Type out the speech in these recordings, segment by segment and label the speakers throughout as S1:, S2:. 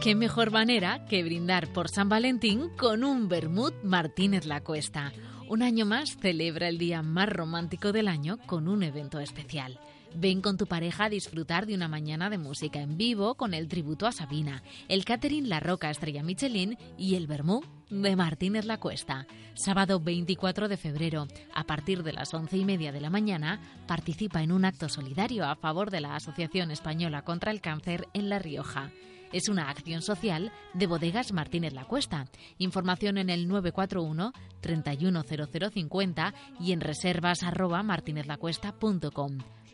S1: ¿Qué mejor manera que brindar por San Valentín con un Bermud Martínez La Cuesta? Un año más celebra el día más romántico del año con un evento especial. Ven con tu pareja a disfrutar de una mañana de música en vivo con el tributo a Sabina, el catering La Roca Estrella Michelin y el Bermú de Martínez La Cuesta. Sábado 24 de febrero, a partir de las once y media de la mañana, participa en un acto solidario a favor de la Asociación Española contra el Cáncer en La Rioja. Es una acción social de Bodegas Martínez La Cuesta. Información en el 941 310050 y en reservas arroba.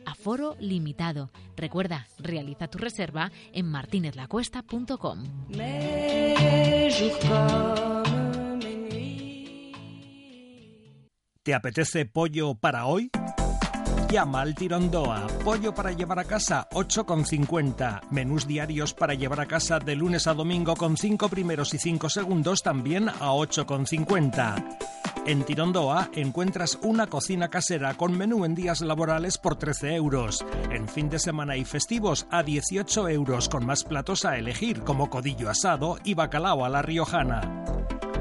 S1: Aforo limitado. Recuerda, realiza tu reserva en martinezlacuesta.com.
S2: ¿Te apetece pollo para hoy? Llama al Tirondoa. Pollo para llevar a casa, 8,50. Menús diarios para llevar a casa de lunes a domingo con 5 primeros y 5 segundos también a 8,50. En Tirondoa encuentras una cocina casera con menú en días laborales por 13 euros. En fin de semana y festivos a 18 euros con más platos a elegir como codillo asado y bacalao a la riojana.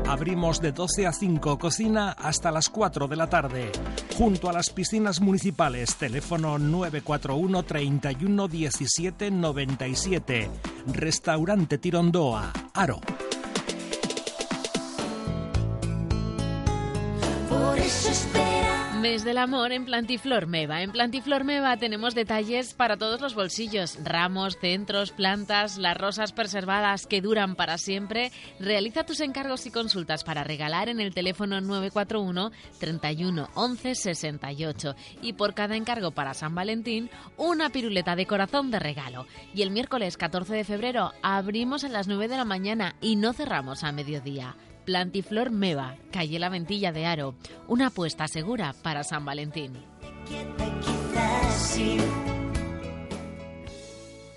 S2: Abrimos de 12 a 5 cocina hasta las 4 de la tarde. Junto a las piscinas municipales, teléfono 941 31 17 97. Restaurante Tirondoa, Aro.
S1: Mes del amor en Plantiflor Meva. En Plantiflor Meva tenemos detalles para todos los bolsillos. Ramos, centros, plantas, las rosas preservadas que duran para siempre. Realiza tus encargos y consultas para regalar en el teléfono 941 31 11 68. Y por cada encargo para San Valentín, una piruleta de corazón de regalo. Y el miércoles 14 de febrero abrimos a las 9 de la mañana y no cerramos a mediodía. Plantiflor Meva, calle La Ventilla de Aro. Una apuesta segura para San Valentín.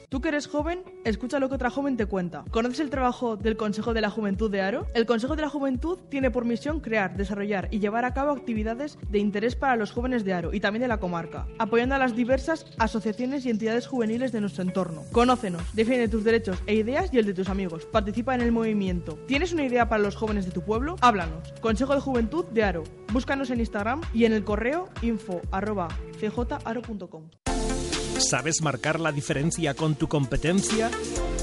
S3: Tú que eres joven, escucha lo que otra joven te cuenta. ¿Conoces el trabajo del Consejo de la Juventud de Aro? El Consejo de la Juventud tiene por misión crear, desarrollar y llevar a cabo actividades de interés para los jóvenes de Aro y también de la comarca, apoyando a las diversas asociaciones y entidades juveniles de nuestro entorno. Conócenos, defiende tus derechos e ideas y el de tus amigos. Participa en el movimiento. ¿Tienes una idea para los jóvenes de tu pueblo? Háblanos. Consejo de Juventud de Aro. Búscanos en Instagram y en el correo info.
S2: ¿Sabes marcar la diferencia con tu competencia?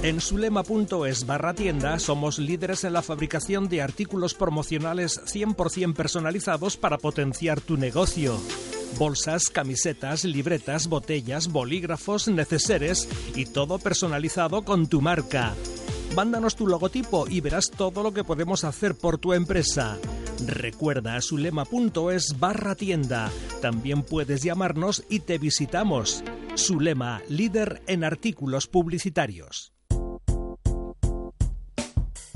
S2: En sulema.es barra tienda somos líderes en la fabricación de artículos promocionales 100% personalizados para potenciar tu negocio. Bolsas, camisetas, libretas, botellas, bolígrafos, neceseres y todo personalizado con tu marca. Mándanos tu logotipo y verás todo lo que podemos hacer por tu empresa. Recuerda sulema.es barra tienda. También puedes llamarnos y te visitamos. Sulema, líder en artículos publicitarios.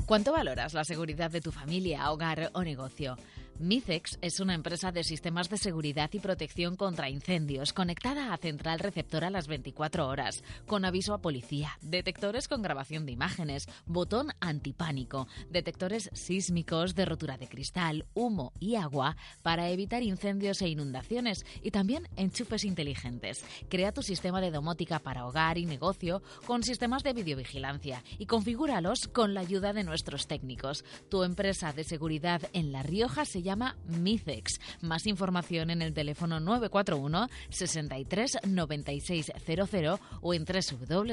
S1: ¿Cuánto valoras la seguridad de tu familia, hogar o negocio? Micex es una empresa de sistemas de seguridad y protección contra incendios conectada a central receptora las 24 horas, con aviso a policía, detectores con grabación de imágenes, botón antipánico, detectores sísmicos de rotura de cristal, humo y agua para evitar incendios e inundaciones y también enchufes inteligentes. Crea tu sistema de domótica para hogar y negocio con sistemas de videovigilancia y configúralos con la ayuda de nuestros técnicos. Tu empresa de seguridad en La Rioja se llama llama Micex. Más información en el teléfono 941 63 96 00 o en www.micex.es.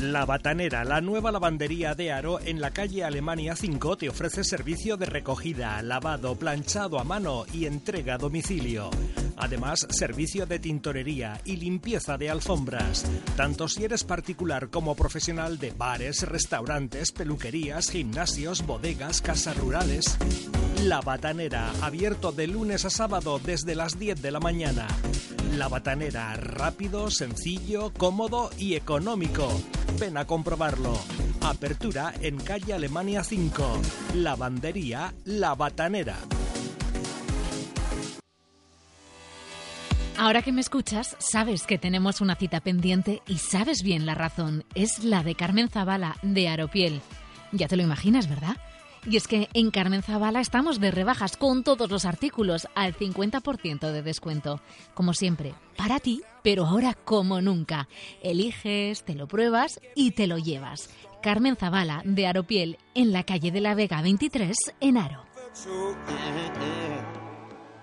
S2: La Batanera, la nueva lavandería de Aro en la calle Alemania 5 te ofrece servicio de recogida, lavado, planchado a mano y entrega a domicilio. Además, servicio de tintorería y limpieza de alfombras. Tanto si eres particular como profesional de bares, restaurantes, peluquerías, gimnasios, bodegas, casas rurales. La Batanera, abierto de lunes a sábado desde las 10 de la mañana. La Batanera, rápido, sencillo, cómodo y económico. Ven a comprobarlo. Apertura en calle Alemania 5. Lavandería La Batanera.
S1: Ahora que me escuchas, sabes que tenemos una cita pendiente y sabes bien la razón. Es la de Carmen Zavala, de Aropiel. Ya te lo imaginas, ¿verdad? Y es que en Carmen Zavala estamos de rebajas con todos los artículos al 50% de descuento. Como siempre, para ti, pero ahora como nunca. Eliges, te lo pruebas y te lo llevas. Carmen Zavala, de Aropiel, en la calle de la Vega 23, en Aro.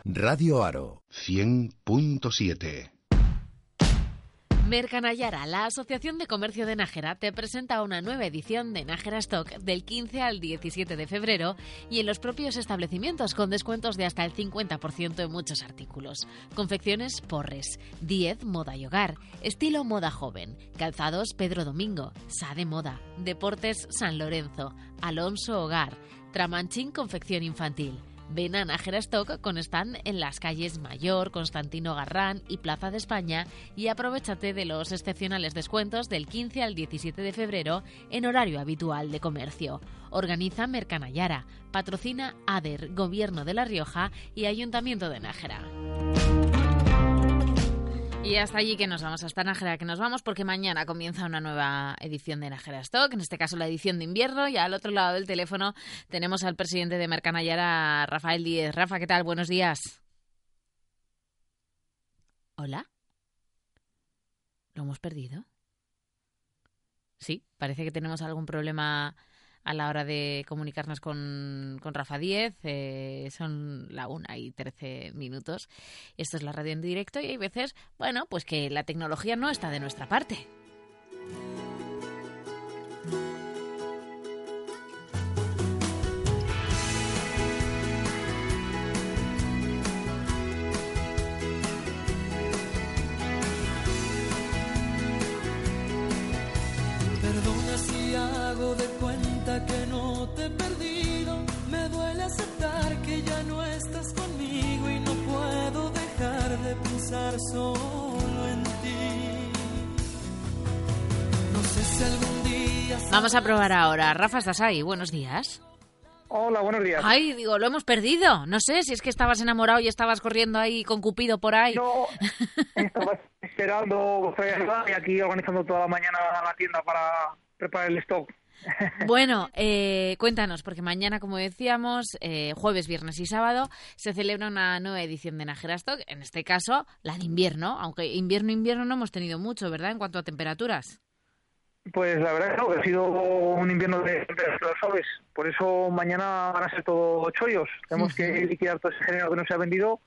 S4: Radio Aro 100.7
S1: Mercanayara, la Asociación de Comercio de Nájera, te presenta una nueva edición de Nájera Stock del 15 al 17 de febrero y en los propios establecimientos con descuentos de hasta el 50% en muchos artículos. Confecciones Porres, 10 Moda y Hogar, estilo Moda Joven, Calzados Pedro Domingo, Sade Moda, Deportes San Lorenzo, Alonso Hogar, Tramanchín Confección Infantil. Ven a Nájera Stock con stand en las calles Mayor, Constantino Garrán y Plaza de España y aprovechate de los excepcionales descuentos del 15 al 17 de febrero en horario habitual de comercio. Organiza Mercanayara, patrocina ADER, Gobierno de La Rioja y Ayuntamiento de Nájera. Y hasta allí que nos vamos, hasta Nájera que nos vamos porque mañana comienza una nueva edición de Nájera Stock, en este caso la edición de invierno y al otro lado del teléfono tenemos al presidente de Mercanayara, Rafael Díez. Rafa, ¿qué tal? Buenos días. ¿Hola? ¿Lo hemos perdido? Sí, parece que tenemos algún problema a la hora de comunicarnos con, con Rafa Díez. Eh, son la una y trece minutos. Esto es la radio en directo y hay veces, bueno, pues que la tecnología no está de nuestra parte.
S5: Pensar solo en ti. No sé si algún día.
S1: Vamos a probar ahora. Rafa, ¿estás ahí? Buenos días.
S6: Hola, buenos días.
S1: Ay, digo, lo hemos perdido. No sé si es que estabas enamorado y estabas corriendo ahí con Cupido por ahí.
S6: No, estaba esperando y aquí organizando toda la mañana la tienda para preparar el stock.
S1: Bueno, eh, cuéntanos, porque mañana, como decíamos, eh, jueves, viernes y sábado, se celebra una nueva edición de Najera Stock, en este caso la de invierno, aunque invierno-invierno no hemos tenido mucho, ¿verdad?, en cuanto a temperaturas.
S6: Pues la verdad es que no, ha sido un invierno de temperaturas suaves. Por eso mañana van a ser todo chollos. Tenemos que liquidar todo ese género que no se ha vendido.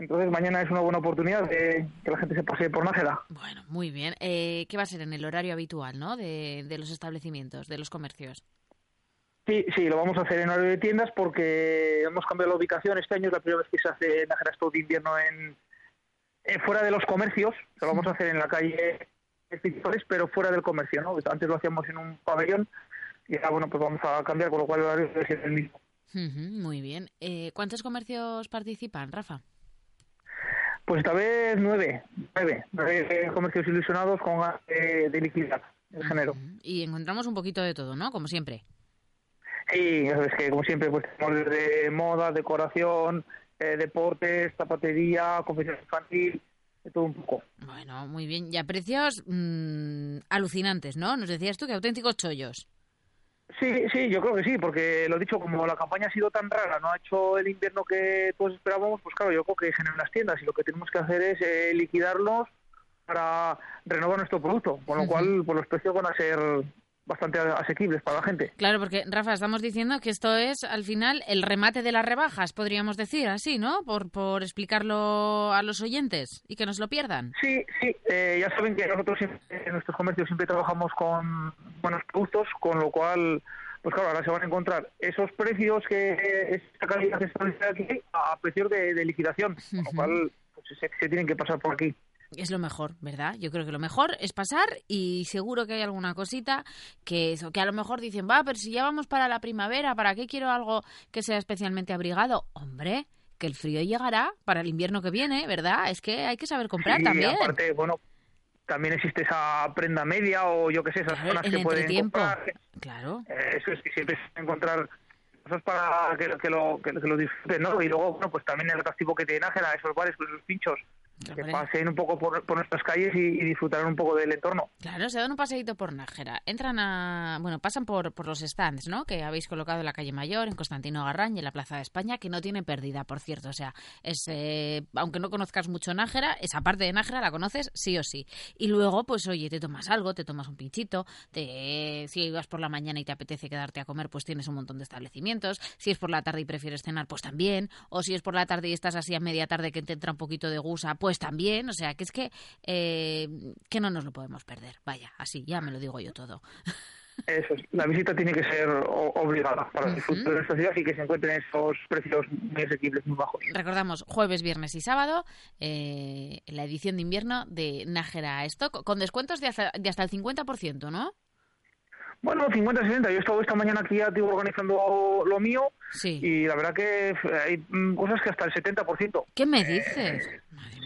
S6: Entonces mañana es una buena oportunidad de que la gente se pase por Nájera.
S1: Bueno, muy bien. Eh, ¿Qué va a ser en el horario habitual, no, de, de los establecimientos, de los comercios?
S6: Sí, sí, lo vamos a hacer en horario de tiendas porque hemos cambiado la ubicación. Este año es la primera vez que se hace Nájera Stock de invierno en, en fuera de los comercios. Lo vamos a hacer en la calle pero fuera del comercio, ¿no? Antes lo hacíamos en un pabellón y ahora, bueno, pues vamos a cambiar, con lo cual el horario ser el mismo.
S1: Muy bien. Eh, ¿Cuántos comercios participan, Rafa?
S6: Pues esta vez nueve, nueve, nueve comercios ilusionados con ganas de, de liquidar el género.
S1: Y encontramos un poquito de todo, ¿no? Como siempre.
S6: Sí, es que como siempre pues tenemos desde moda, decoración, eh, deportes, zapatería, confección infantil, de todo un poco.
S1: Bueno, muy bien. Y a precios mm, alucinantes, ¿no? Nos decías tú que auténticos chollos.
S6: Sí, sí, yo creo que sí, porque lo dicho, como la campaña ha sido tan rara, no ha hecho el invierno que todos esperábamos, pues claro, yo creo que generan las tiendas y lo que tenemos que hacer es eh, liquidarlos para renovar nuestro producto, con lo cual pues los precios van a ser bastante asequibles para la gente.
S1: Claro, porque Rafa, estamos diciendo que esto es al final el remate de las rebajas, podríamos decir así, ¿no? Por, por explicarlo a los oyentes y que nos lo pierdan.
S6: Sí, sí, eh, ya saben que nosotros siempre, en nuestros comercios siempre trabajamos con buenos productos, con lo cual, pues claro, ahora se van a encontrar esos precios que esta calidad que establece aquí a precios de, de liquidación, con lo cual pues, se, se tienen que pasar por aquí.
S1: Es lo mejor, ¿verdad? Yo creo que lo mejor es pasar y seguro que hay alguna cosita que eso, que a lo mejor dicen, va, pero si ya vamos para la primavera, ¿para qué quiero algo que sea especialmente abrigado? Hombre, que el frío llegará para el invierno que viene, ¿verdad? Es que hay que saber comprar
S6: Sí,
S1: también.
S6: aparte, bueno, también existe esa prenda media o yo qué sé, esas
S1: Claro,
S6: zonas que pueden comprar.
S1: Claro.
S6: Eh, eso es que siempre se encontrar cosas para que, que lo, que, que lo disfruten, ¿no? Y luego, bueno, pues también el atractivo que tiene Nájera, esos bares, esos pinchos, que pasen un poco por, por nuestras calles y, y disfrutar un poco del entorno.
S1: Claro, se dan un paseíto por Nájera. Entran a. Bueno, pasan por, por los stands, ¿no? Que habéis colocado en la calle Mayor, en Constantino Garrán y en la Plaza de España, que no tienen pérdida, por cierto. O sea, es, eh, aunque no conozcas mucho Nájera, esa parte de Nájera la conoces sí o sí. Y luego, pues oye, te tomas algo, te tomas un pinchito. Te, si vas por la mañana y te apetece quedarte a comer, pues tienes un montón de establecimientos. Si es por la tarde y prefieres cenar, pues también. O si es por la tarde y estás así a media tarde que te entra un poquito de gusa, pues también. O sea, que es que, eh, que no nos lo podemos perder. Vaya, así, ya me lo digo yo todo.
S6: Eso es, la visita tiene que ser obligada para disfrutar de esta ciudad y que se encuentren esos precios muy asequibles, muy bajos.
S1: Recordamos, jueves, viernes y sábado, eh, la edición de invierno de Nájera Stock, con descuentos de hasta, de hasta el 50%, ¿no?
S6: Bueno, 50-60. Yo he estado esta mañana aquí tío, organizando lo mío
S1: Sí.
S6: y la verdad que hay mm, cosas que hasta el 70%.
S1: ¿Qué me dices?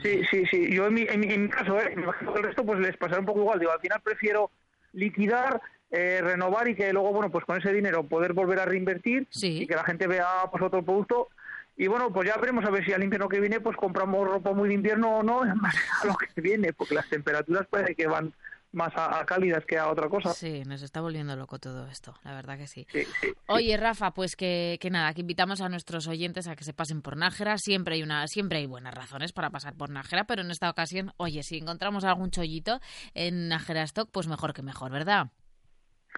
S6: Sí, sí, sí. Yo en mi, en mi, en mi caso, ¿eh? el resto pues les pasará un poco igual. Digo, al final prefiero liquidar, eh, renovar y que luego, bueno, pues con ese dinero poder volver a reinvertir y que la gente vea pues otro producto. Y bueno, pues ya veremos a ver si al invierno que viene pues compramos ropa muy de invierno o no, en base a lo que viene, porque las temperaturas parece que van más a, a cálidas que a otra cosa.
S1: Sí, nos está volviendo loco todo esto, la verdad que sí.
S6: Sí, sí.
S1: Oye, Rafa, pues que, que nada, que invitamos a nuestros oyentes a que se pasen por Nájera. Siempre hay una, siempre hay buenas razones para pasar por Nájera, pero en esta ocasión, oye, si encontramos algún chollito en Nájera Stock, pues mejor que mejor, ¿verdad?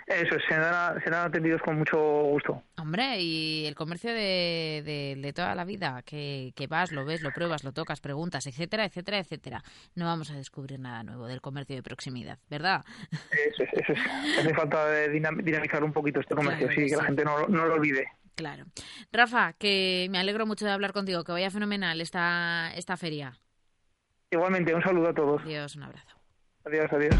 S6: Eso, serán, serán atendidos con mucho gusto.
S1: Hombre, y el comercio de, de, de toda la vida, que, que vas, lo ves, lo pruebas, lo tocas, preguntas, etcétera, etcétera, etcétera. No vamos a descubrir nada nuevo del comercio de proximidad, ¿verdad?
S6: Eso es, eso es. Hace falta de dinam- dinamizar un poquito este comercio,
S1: Claro
S6: sí,
S1: que
S6: la gente no, no lo olvide.
S1: Claro. Rafa, que me alegro mucho de hablar contigo, que vaya fenomenal esta, esta feria.
S6: Igualmente, un saludo a todos.
S1: Adiós, un abrazo.
S6: Adiós, adiós.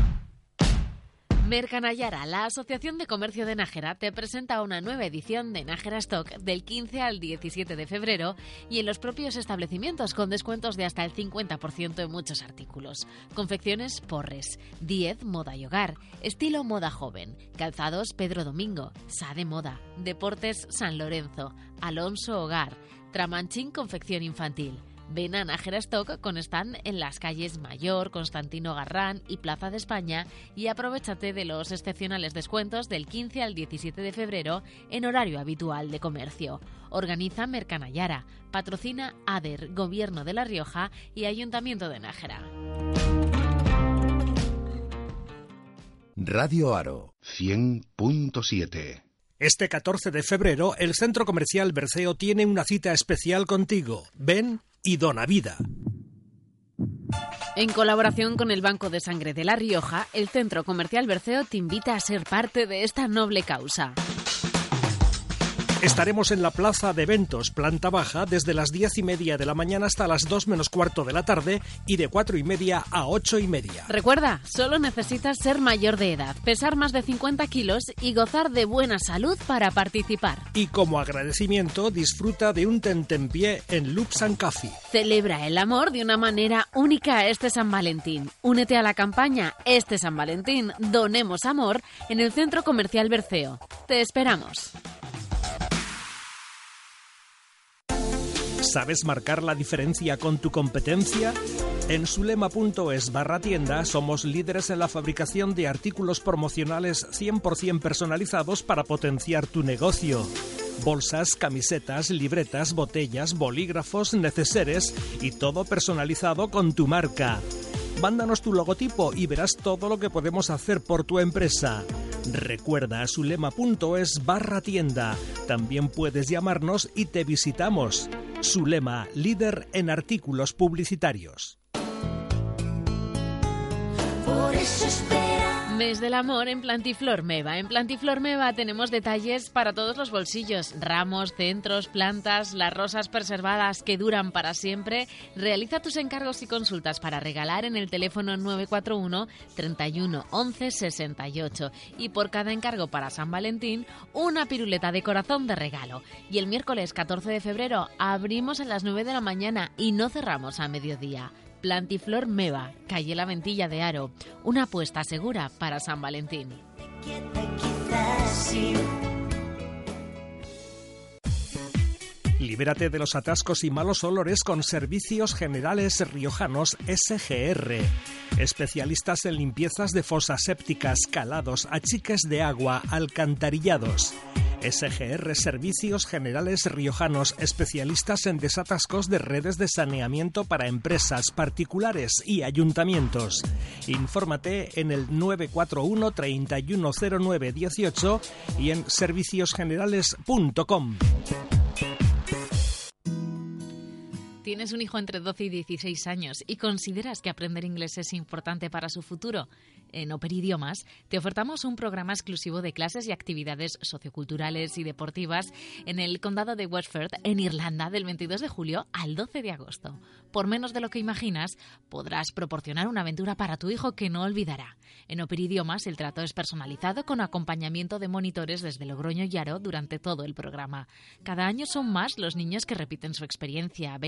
S1: Mercanayara, la Asociación de Comercio de Nájera, te presenta una nueva edición de Nájera Stock del 15 al 17 de febrero y en los propios establecimientos con descuentos de hasta el 50% en muchos artículos. Confecciones Porres, 10 Moda y Hogar, estilo Moda Joven, Calzados Pedro Domingo, Sade Moda, Deportes San Lorenzo, Alonso Hogar, Tramanchín Confección Infantil. Ven a Nájera Stock con stand en las calles Mayor, Constantino Garrán y Plaza de España y aprovechate de los excepcionales descuentos del 15 al 17 de febrero en horario habitual de comercio. Organiza Mercanayara, patrocina ADER, Gobierno de La Rioja y Ayuntamiento de Nájera.
S4: Radio Aro 100.7.
S2: Este 14 de febrero, el Centro Comercial Berceo tiene una cita especial contigo. Ven y dona vida.
S1: En colaboración con el Banco de Sangre de La Rioja, el Centro Comercial Berceo te invita a ser parte de esta noble causa.
S2: Estaremos en la plaza de eventos, planta baja, desde las diez y media de la mañana hasta las dos menos cuarto de la tarde y de cuatro y media a ocho y media.
S1: Recuerda, solo necesitas ser mayor de edad, pesar más de 50 kilos y gozar de buena salud para participar.
S2: Y como agradecimiento, disfruta de un tentempié en Loops and Coffee.
S1: Celebra el amor de una manera única este San Valentín. Únete a la campaña Este San Valentín, donemos amor en el Centro Comercial Berceo. Te esperamos.
S2: ¿Sabes marcar la diferencia con tu competencia? En sulema.es barra tienda somos líderes en la fabricación de artículos promocionales 100% personalizados para potenciar tu negocio. Bolsas, camisetas, libretas, botellas, bolígrafos, neceseres y todo personalizado con tu marca. Mándanos tu logotipo y verás todo lo que podemos hacer por tu empresa. Recuerda sulema.es barra tienda. También puedes llamarnos y te visitamos. Sulema, líder en artículos publicitarios.
S7: Por eso.
S1: Mes del amor en Plantiflor Meva. En Plantiflor Meva tenemos detalles para todos los bolsillos. Ramos, centros, plantas, las rosas preservadas que duran para siempre. Realiza tus encargos y consultas para regalar en el teléfono 941 31 11 68. Y por cada encargo para San Valentín, una piruleta de corazón de regalo. Y el miércoles 14 de febrero abrimos a las 9 de la mañana y no cerramos a mediodía. Plantiflor Meva, calle La Ventilla de Aro. Una apuesta segura para San Valentín.
S2: Libérate de los atascos y malos olores con Servicios Generales Riojanos SGR. Especialistas en limpiezas de fosas sépticas, calados, achiques de agua, alcantarillados. SGR Servicios Generales Riojanos, especialistas en desatascos de redes de saneamiento para empresas, particulares y ayuntamientos. Infórmate en el 941 3109 18 y en serviciosgenerales.com.
S1: ¿Tienes un hijo entre 12 y 16 años y consideras que aprender inglés es importante para su futuro? En Operidiomas te ofertamos un programa exclusivo de clases y actividades socioculturales y deportivas en el condado de Westford, en Irlanda, del 22 de julio al 12 de agosto. Por menos de lo que imaginas, podrás proporcionar una aventura para tu hijo que no olvidará. En Operidiomas el trato es personalizado con acompañamiento de monitores desde Logroño y Aro durante todo el programa. Cada año son más los niños que repiten su experiencia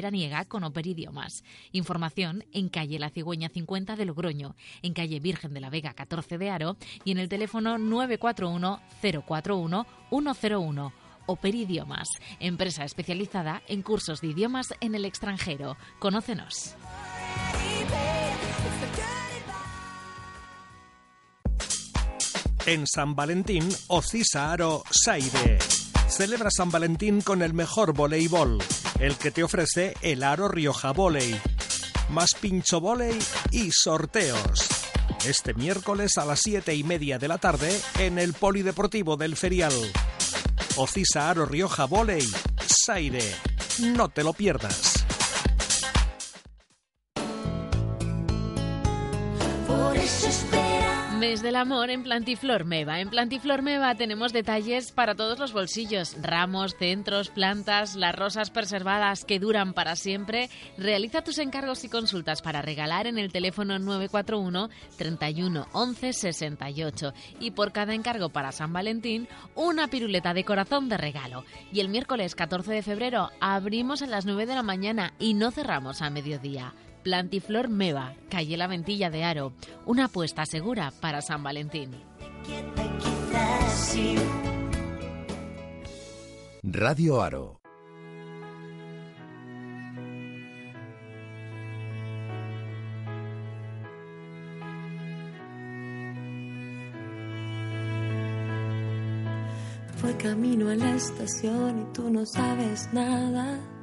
S1: con Operidiomas. Información en calle La Cigüeña 50 de Logroño, en calle Virgen de la Vega 14 de Aro y en el teléfono 941 041 101. Operidiomas, empresa especializada en cursos de idiomas en el extranjero. Conócenos.
S2: En San Valentín, Ocisa Aro Saide. Celebra San Valentín con el mejor voleibol, el que te ofrece el Aro Rioja Voley. Más pincho voley y sorteos. Este miércoles a las siete y media de la tarde en el Polideportivo del Ferial. Ocisa Aro Rioja Voley, Saide. No te lo pierdas.
S1: Mes del amor en Plantiflor Meva. En Plantiflor Meva tenemos detalles para todos los bolsillos. Ramos, centros, plantas, las rosas preservadas que duran para siempre. Realiza tus encargos y consultas para regalar en el teléfono 941 31 11 68. Y por cada encargo para San Valentín, una piruleta de corazón de regalo. Y el miércoles 14 de febrero abrimos a las 9 de la mañana y no cerramos a mediodía. Plantiflor Meva, calle La Ventilla de Aro. Una apuesta segura para San Valentín.
S4: Radio Aro.
S7: Fue camino a la estación y tú no sabes nada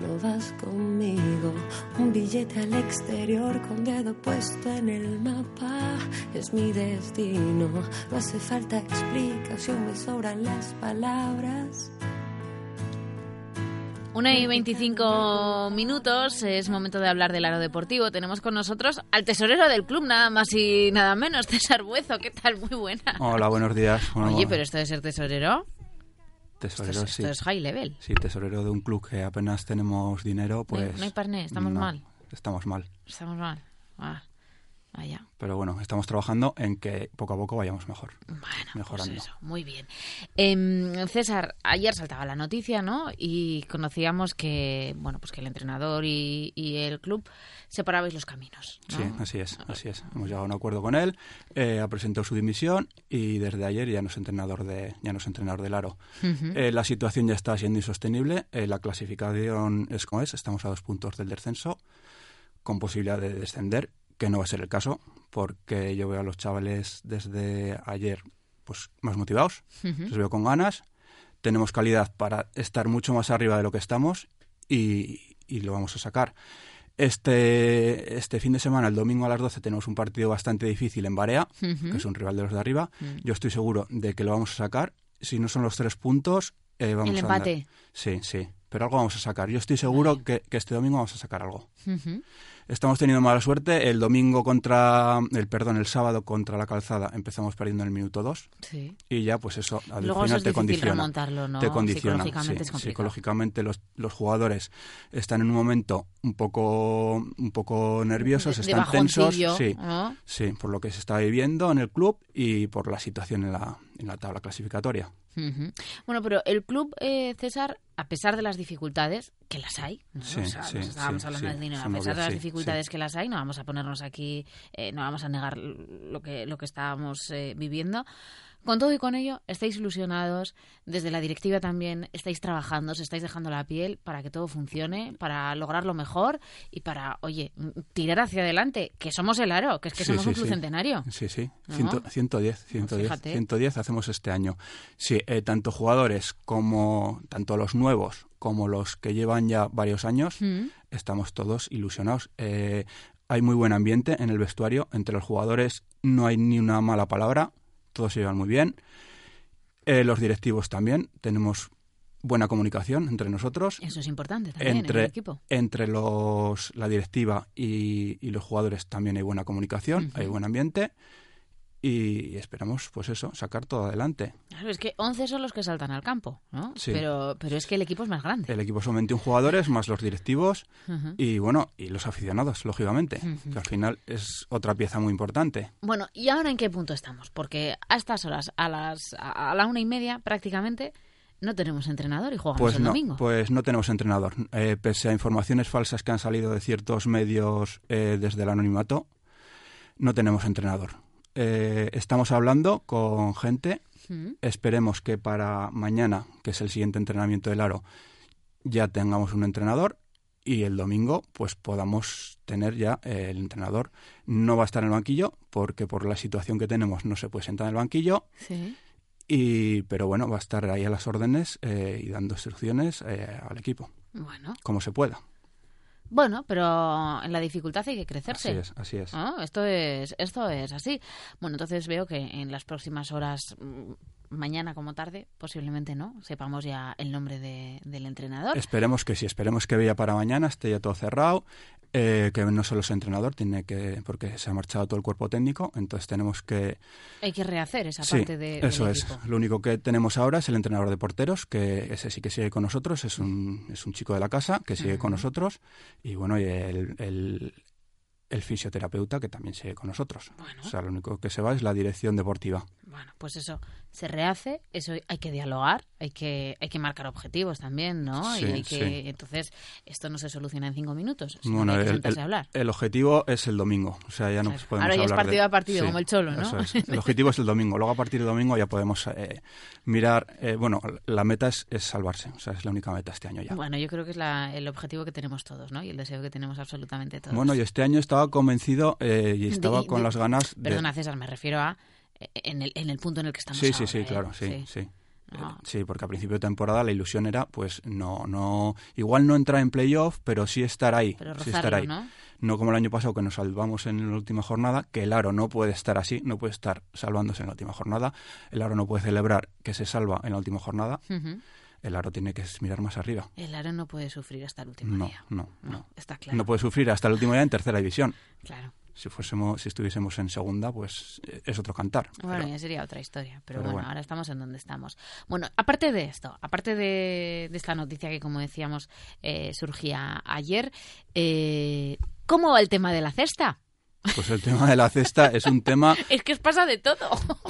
S7: no vas conmigo. Un billete al exterior con dedo puesto en el mapa es mi destino. No hace falta explicación, me sobran las palabras.
S1: Una y 25 minutos, es momento de hablar del aro deportivo. Tenemos con nosotros al tesorero del club, nada más y nada menos, César Buezo. ¿Qué tal? Muy buena.
S8: Hola, buenos días.
S1: Oye, pero esto de ser tesorero.
S8: Tesorero,
S1: esto, es, high level.
S8: Sí, tesorero de un club que apenas tenemos dinero, pues...
S1: No, hay parné, estamos mal.
S8: Estamos mal.
S1: Estamos mal. Ah, vaya.
S8: Pero bueno, estamos trabajando en que poco a poco vayamos mejor.
S1: Bueno, pues mejorando. eso, muy bien. Eh, César, ayer saltaba la noticia, ¿no? Y conocíamos que, bueno, pues que el entrenador y, y el club separabais los caminos.
S8: Sí, así es, así es. Hemos llegado a un acuerdo con él, eh, ha presentado su dimisión y desde ayer ya no es entrenador de, ya no es entrenador del Aro. Eh, la situación ya está siendo insostenible, eh, la clasificación es como es, estamos a dos puntos del descenso, con posibilidad de descender, que no va a ser el caso, porque yo veo a los chavales desde ayer pues más motivados, los veo con ganas, tenemos calidad para estar mucho más arriba de lo que estamos y, y lo vamos a sacar. Este, este fin de semana, el domingo a las 12, tenemos un partido bastante difícil en Barea, que es un rival de los de arriba. Yo estoy seguro de que lo vamos a sacar. Si no son los tres puntos, eh, vamos
S1: El empate.
S8: Sí, sí. pero algo vamos a sacar. Yo estoy seguro que, que, este domingo vamos a sacar algo. Estamos teniendo mala suerte. El domingo contra, el perdón, el sábado contra la calzada empezamos perdiendo en el minuto 2.
S1: Sí.
S8: Y ya, pues eso, al
S1: Luego
S8: final
S1: es
S8: te condiciona.
S1: ¿no?
S8: Te condiciona.
S1: Psicológicamente
S8: sí.
S1: es.
S8: Psicológicamente los, los jugadores están en un momento un poco, un poco nerviosos,
S1: De- de
S8: están tensos. Sí,
S1: ¿no?
S8: sí, por lo que se está viviendo en el club y por la situación en la, en la tabla clasificatoria.
S1: Ujú. Bueno, pero el club, eh, César, a pesar de las dificultades, que las hay, ¿no?
S8: Sí,
S1: O sea,
S8: sí,
S1: nos estábamos
S8: sí,
S1: hablando del dinero, a pesar de las dificultades que las hay, no vamos a ponernos aquí, eh, no vamos a negar lo que, lo que estábamos eh, viviendo. Con todo y con ello, estáis ilusionados, desde la directiva también estáis trabajando, os estáis dejando la piel para que todo funcione, para lograrlo mejor y para, oye, tirar hacia adelante, que somos el aro, que es que
S8: Sí,
S1: somos
S8: sí,
S1: un club
S8: sí.
S1: centenario.
S8: Sí, sí.
S1: ¿No?
S8: Ciento- 110, 110,
S1: Fíjate.
S8: 110 hacemos este año. Sí, eh, tanto jugadores como tanto los nuevos como los que llevan ya varios años,
S1: Mm.
S8: estamos todos ilusionados. Eh, hay muy buen ambiente en el vestuario. Entre los jugadores no hay ni una mala palabra. Todos se llevan muy bien. Eh, los directivos también. Tenemos buena comunicación entre nosotros.
S1: Eso es importante también en
S8: entre,
S1: el equipo.
S8: entre los, la directiva y, y los jugadores también hay buena comunicación, hay buen ambiente y esperamos, pues eso, sacar todo adelante.
S1: Claro, es que 11 son los que saltan al campo, ¿no?
S8: Sí.
S1: Pero, pero es que el equipo es más grande.
S8: El equipo son 21 jugadores, más los directivos y bueno, y los aficionados, lógicamente, que al final es otra pieza muy importante.
S1: Bueno, ¿y ahora en qué punto estamos? Porque a estas horas, a las a a la una y media prácticamente, no tenemos entrenador y jugamos
S8: Pues
S1: el
S8: no,
S1: domingo.
S8: pues no tenemos entrenador. Eh, pese a informaciones falsas que han salido de ciertos medios eh, desde el anonimato, no tenemos entrenador. Eh, estamos hablando con gente.
S1: Mm.
S8: Esperemos que para mañana, que es el siguiente entrenamiento del Aro, ya tengamos un entrenador y el domingo pues podamos tener ya eh, el entrenador. No va a estar en el banquillo porque por la situación que tenemos no se puede sentar en el banquillo.
S1: Sí.
S8: Y, pero bueno, va a estar ahí a las órdenes eh, y dando instrucciones eh, al equipo,
S1: Bueno,
S8: como se pueda.
S1: Bueno, pero en la dificultad hay que crecerse.
S8: Así es, así es.
S1: ¿no? Esto es, esto es así. Bueno, entonces veo que en las próximas horas, mm, mañana como tarde, posiblemente no, sepamos ya el nombre de- del entrenador.
S8: Esperemos que sí, esperemos que ya para mañana esté ya todo cerrado, eh, que no solo es entrenador, tiene que porque se ha marchado todo el cuerpo técnico, entonces tenemos que
S1: Hay que rehacer esa
S8: Sí,
S1: parte de,
S8: eso
S1: del
S8: es.
S1: equipo.
S8: Lo único que tenemos ahora es el entrenador de porteros, que ese sí que sigue con nosotros, es un, es un chico de la casa que sigue con nosotros, y bueno, y el, el, el fisioterapeuta que también sigue con nosotros.
S1: Bueno.
S8: O sea, lo único que se va es la dirección deportiva.
S1: Bueno, pues eso se rehace, eso hay que dialogar, hay que hay que marcar objetivos también, ¿no?
S8: Sí,
S1: y hay que
S8: sí.
S1: entonces esto no se soluciona en cinco minutos,
S8: Bueno,
S1: hay que
S8: el, el-
S1: a hablar.
S8: el objetivo es el domingo, o sea, ya no podemos
S1: Ahora ya es
S8: hablar
S1: partido
S8: de-
S1: a partido, como el Cholo, ¿no?
S8: es. El objetivo es el domingo, luego a partir del domingo ya podemos eh, mirar, eh, bueno, la meta es, es salvarse, o sea, es la única meta este año ya.
S1: Bueno, yo creo que es la- el objetivo que tenemos todos, ¿no? Y el deseo que tenemos absolutamente todos.
S8: Bueno, y este año estaba convencido eh, y estaba
S1: De-
S8: con
S1: de-
S8: las ganas de...
S1: Perdona, César, me refiero a en el, en el punto en el que estamos
S8: Sí, sí,
S1: ahora,
S8: sí,
S1: ¿eh?
S8: claro, sí, sí.
S1: Ah.
S8: Sí, porque a principio de temporada la ilusión era, pues, no, no, igual no entrar en playoff, pero sí estar ahí,
S1: Pero
S8: sí estar ahí.
S1: ¿no?
S8: No como el año pasado que nos salvamos en la última jornada, que el Aro no puede estar así, no puede estar salvándose en la última jornada. El Aro no puede celebrar que se salva en la última jornada. El Aro tiene que mirar más arriba.
S1: El Aro no puede sufrir hasta el último
S8: No,
S1: día.
S8: no, no.
S1: Está claro.
S8: No puede sufrir hasta el último día en tercera división.
S1: Claro.
S8: Si fuésemos, si estuviésemos en segunda, pues eh, es otro cantar.
S1: Bueno,
S8: Pero-
S1: ya sería otra historia, pero,
S8: pero
S1: bueno,
S8: bueno.
S1: ahora estamos en donde estamos. Bueno, aparte de esto, aparte de, de esta noticia que, como decíamos, eh, surgía ayer, eh, ¿cómo va el tema de la cesta?
S8: Pues el tema de la cesta es un tema,
S1: Es que os pasa de todo.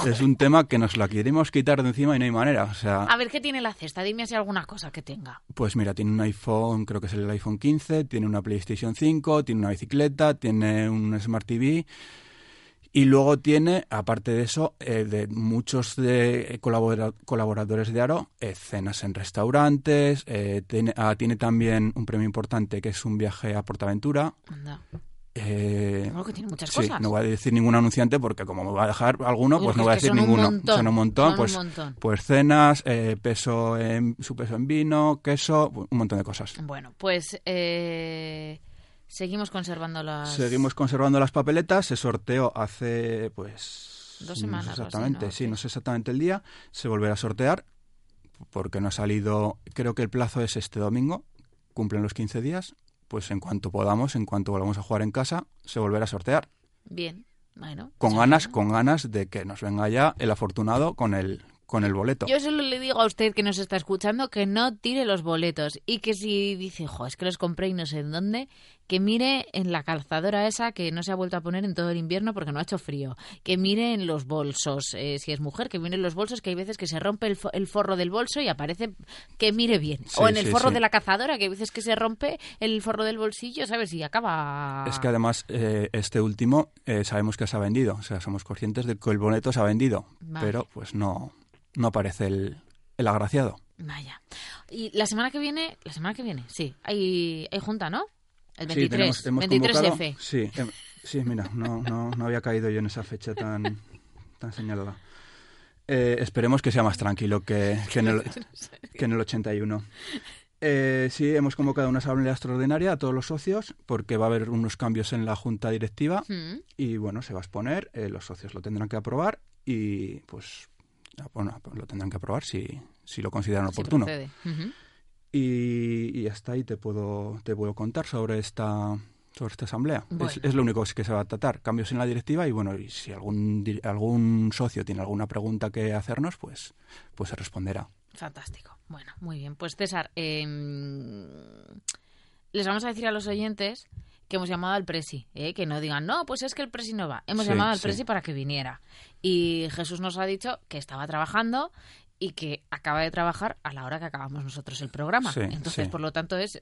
S8: es un tema que nos la queremos quitar de encima y no hay manera. O sea,
S1: A ver, ¿qué tiene la cesta? Dime si hay alguna cosa que tenga.
S8: Pues mira, tiene un iPhone, creo que es el iPhone 15, tiene una PlayStation 5, tiene una bicicleta, tiene un Smart TV y luego tiene, aparte de eso, eh, de muchos de colabora- colaboradores de Aro, eh, cenas en restaurantes, eh, tiene, ah, tiene también un premio importante que es un viaje a Portaventura.
S1: Anda.
S8: Eh,
S1: Bueno, que tiene muchas
S8: sí,
S1: cosas.
S8: no voy a decir ningún anunciante porque como me va a dejar alguno,
S1: Uy,
S8: pues no voy a decir
S1: un
S8: ninguno.
S1: montón,
S8: son un montón,
S1: son un
S8: pues,
S1: montón.
S8: pues cenas, eh, peso en, su peso en vino, queso, un montón de cosas.
S1: Bueno, pues eh, seguimos conservando las...
S8: Seguimos conservando las papeletas, se sorteó hace pues
S1: Dos
S8: no sé
S1: semanas así,
S8: exactamente,
S1: ¿no?
S8: sí, no sé exactamente el día, se volverá a sortear porque no ha salido, creo que el plazo es este domingo, cumplen los 15 días, pues en cuanto podamos, en cuanto volvamos a jugar en casa, se volverá a sortear.
S1: Bien, bueno.
S8: Con ganas, con ganas de que nos venga ya el afortunado con el con el boleto.
S1: Yo solo le digo a usted que nos está escuchando que no tire los boletos y que si dice, jo, es que los compré y no sé en dónde, que mire en la calzadora esa que no se ha vuelto a poner en todo el invierno porque no ha hecho frío, que mire en los bolsos, eh, si es mujer, que mire en los bolsos, que hay veces que se rompe el, forro del bolso y aparece que mire bien. o en el forro de la cazadora, que hay veces que se rompe el forro del bolsillo, ¿sabes? Y acaba...
S8: Es que además eh, este último eh, sabemos que se ha vendido, o sea, somos conscientes de que el boleto se ha vendido, pero pues no no aparece el, el agraciado.
S1: Vaya. Y la semana que viene, la semana que viene, sí, hay, hay junta, ¿no? El 23, sí, 23F.
S8: Sí, em, sí, mira, no, no, no había caído yo en esa fecha tan, tan señalada. Eh, esperemos que sea más tranquilo que, que, en, el, que en el 81. Eh, sí, hemos convocado una asamblea extraordinaria a todos los socios porque va a haber unos cambios en la junta directiva mm. y bueno, se va a exponer, eh, los socios lo tendrán que aprobar y pues bueno, pues lo tendrán que aprobar si, si lo consideran oportuno. y, y, hasta ahí te puedo, te puedo contar sobre esta sobre esta asamblea. Es, lo único que se va a tratar. Cambios en la directiva y bueno, y si algún, algún socio tiene alguna pregunta que hacernos, pues, pues se responderá.
S1: Fantástico. Bueno, muy bien. Pues César, em, les vamos a decir a los oyentes que hemos llamado al Presi, ¿eh? que no digan, no, pues es que el Presi no va. Hemos llamado al Presi para que viniera. Y Jesús nos ha dicho que estaba trabajando y que acaba de trabajar a la hora que acabamos nosotros el programa. Entonces, por lo tanto, es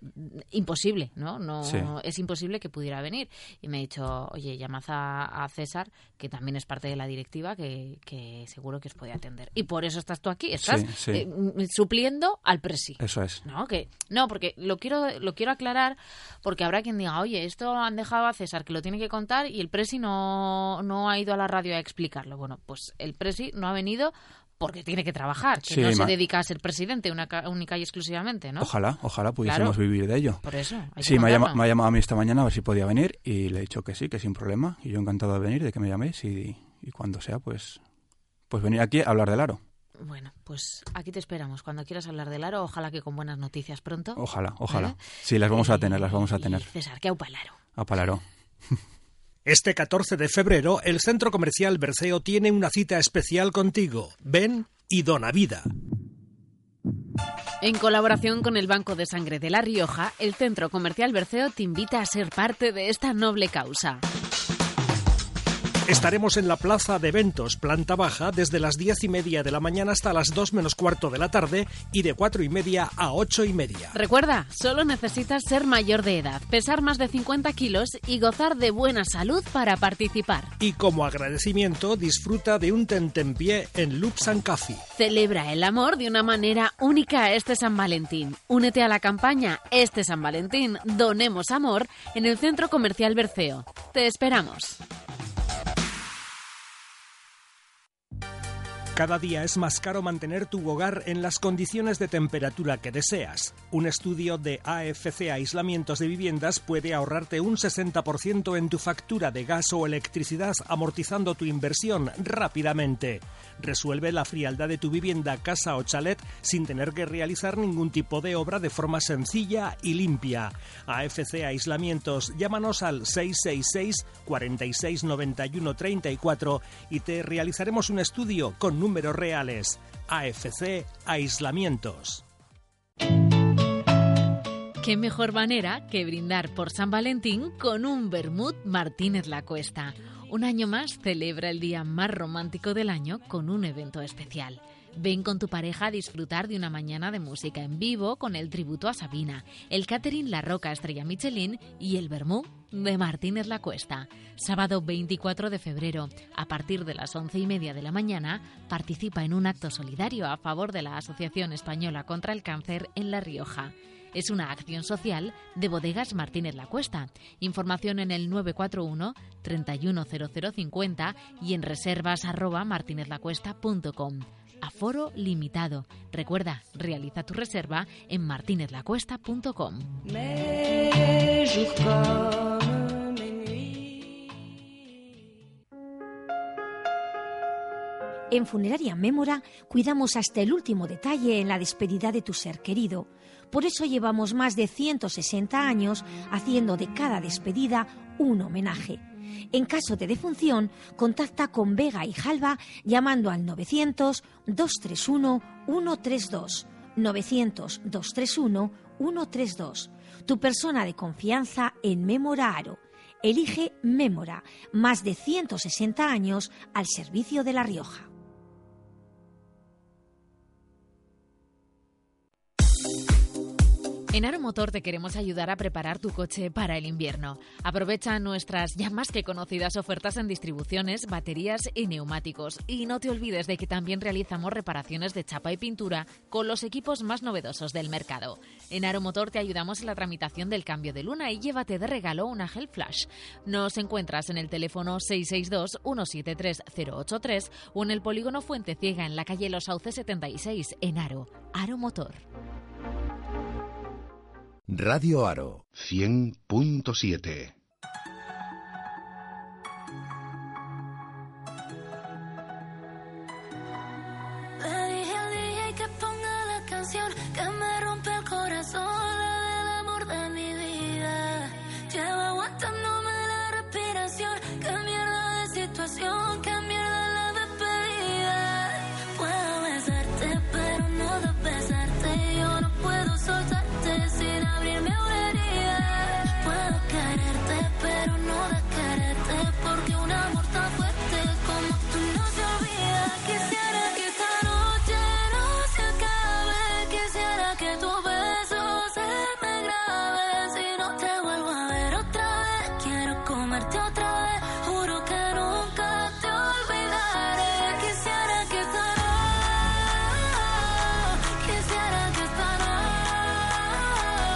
S1: imposible, ¿no? no Es imposible que pudiera venir. Y me ha dicho, oye, llamad a, César, que también es parte de la directiva, que, seguro que os puede atender. Y por eso estás tú aquí, estás eh, supliendo al presi.
S8: Eso es.
S1: No, que, no porque lo quiero, lo quiero aclarar, porque habrá quien diga, oye, esto han dejado a César, que lo tiene que contar, y el presi no, no ha ido a la radio a explicarlo. Bueno, pues el presi no ha venido porque tiene que trabajar, que no se dedica a ser presidente una, única y exclusivamente, ¿no?
S8: Ojalá, ojalá pudiésemos vivir de ello.
S1: Por eso.
S8: sí, me ha, llamado, a mí esta mañana a ver si podía venir y le he dicho que sí, que sin problema. Y yo encantado de venir, de que me llaméis y, cuando sea, pues, pues venir aquí a hablar del aro.
S1: Bueno, pues aquí te esperamos. Cuando quieras hablar del aro, ojalá que con buenas noticias pronto.
S8: Ojalá, ojalá. Sí, las vamos a tener, las vamos a tener.
S1: César, que aupa el aro.
S8: Aupa el aro.
S2: Este 14 de febrero, el Centro Comercial Berceo tiene una cita especial contigo. Ven y dona vida.
S1: En colaboración con el Banco de Sangre de La Rioja, el Centro Comercial Berceo te invita a ser parte de esta noble causa.
S2: Estaremos en la plaza de eventos, planta baja, desde las diez y media de la mañana hasta las dos menos cuarto de la tarde y de cuatro y media a ocho y media.
S1: Recuerda, solo necesitas ser mayor de edad, pesar más de 50 kilos y gozar de buena salud para participar.
S2: Y como agradecimiento, disfruta de un tentempié en Luxan Coffee.
S1: Celebra el amor de una manera única este San Valentín. Únete a la campaña Este San Valentín, donemos amor en el Centro Comercial Berceo. Te esperamos.
S2: Cada día es más caro mantener tu hogar en las condiciones de temperatura que deseas. Un estudio de AFC Aislamientos de Viviendas puede ahorrarte un 60% en tu factura de gas o electricidad amortizando tu inversión rápidamente. Resuelve la frialdad de tu vivienda, casa o chalet sin tener que realizar ningún tipo de obra de forma sencilla y limpia. AFC Aislamientos, llámanos al 666 46 91 34 y te realizaremos un estudio con números reales. AFC Aislamientos.
S1: ¿Qué mejor manera que brindar por San Valentín con un Bermud Martínez La Cuesta? Un año más celebra el día más romántico del año con un evento especial. Ven con tu pareja a disfrutar de una mañana de música en vivo con el tributo a Sabina, el catering La Roca Estrella Michelin y el Bermú de Martínez La Cuesta. Sábado 24 de febrero, a partir de las once y media de la mañana, participa en un acto solidario a favor de la Asociación Española contra el Cáncer en La Rioja. Es una acción social de Bodegas Martínez La Cuesta. Información en el 941 310050 y en reservas arroba. Aforo limitado. Recuerda, realiza tu reserva en martinezlacuesta.com.
S9: En Funeraria Mémora cuidamos hasta el último detalle en la despedida de tu ser querido. Por eso llevamos más de 160 años haciendo de cada despedida un homenaje. En caso de defunción, contacta con Vega y Jalva llamando al 900-231-132. 900-231-132. Tu persona de confianza en Mémora Aro. Elige Mémora, más de 160 años al servicio de La Rioja.
S1: En Aeromotor te queremos ayudar a preparar tu coche para el invierno. Aprovecha nuestras ya más que conocidas ofertas en distribuciones, baterías y neumáticos. Y no te olvides de que también realizamos reparaciones de chapa y pintura con los equipos más novedosos del mercado. En Aeromotor te ayudamos en la tramitación del cambio de luna y llévate de regalo una Gel Flash. Nos encuentras en el teléfono 662-173-083 o en el polígono Fuente Ciega en la calle Los Sauces 76 en Aro. Aeromotor.
S4: Radio Aro 100.7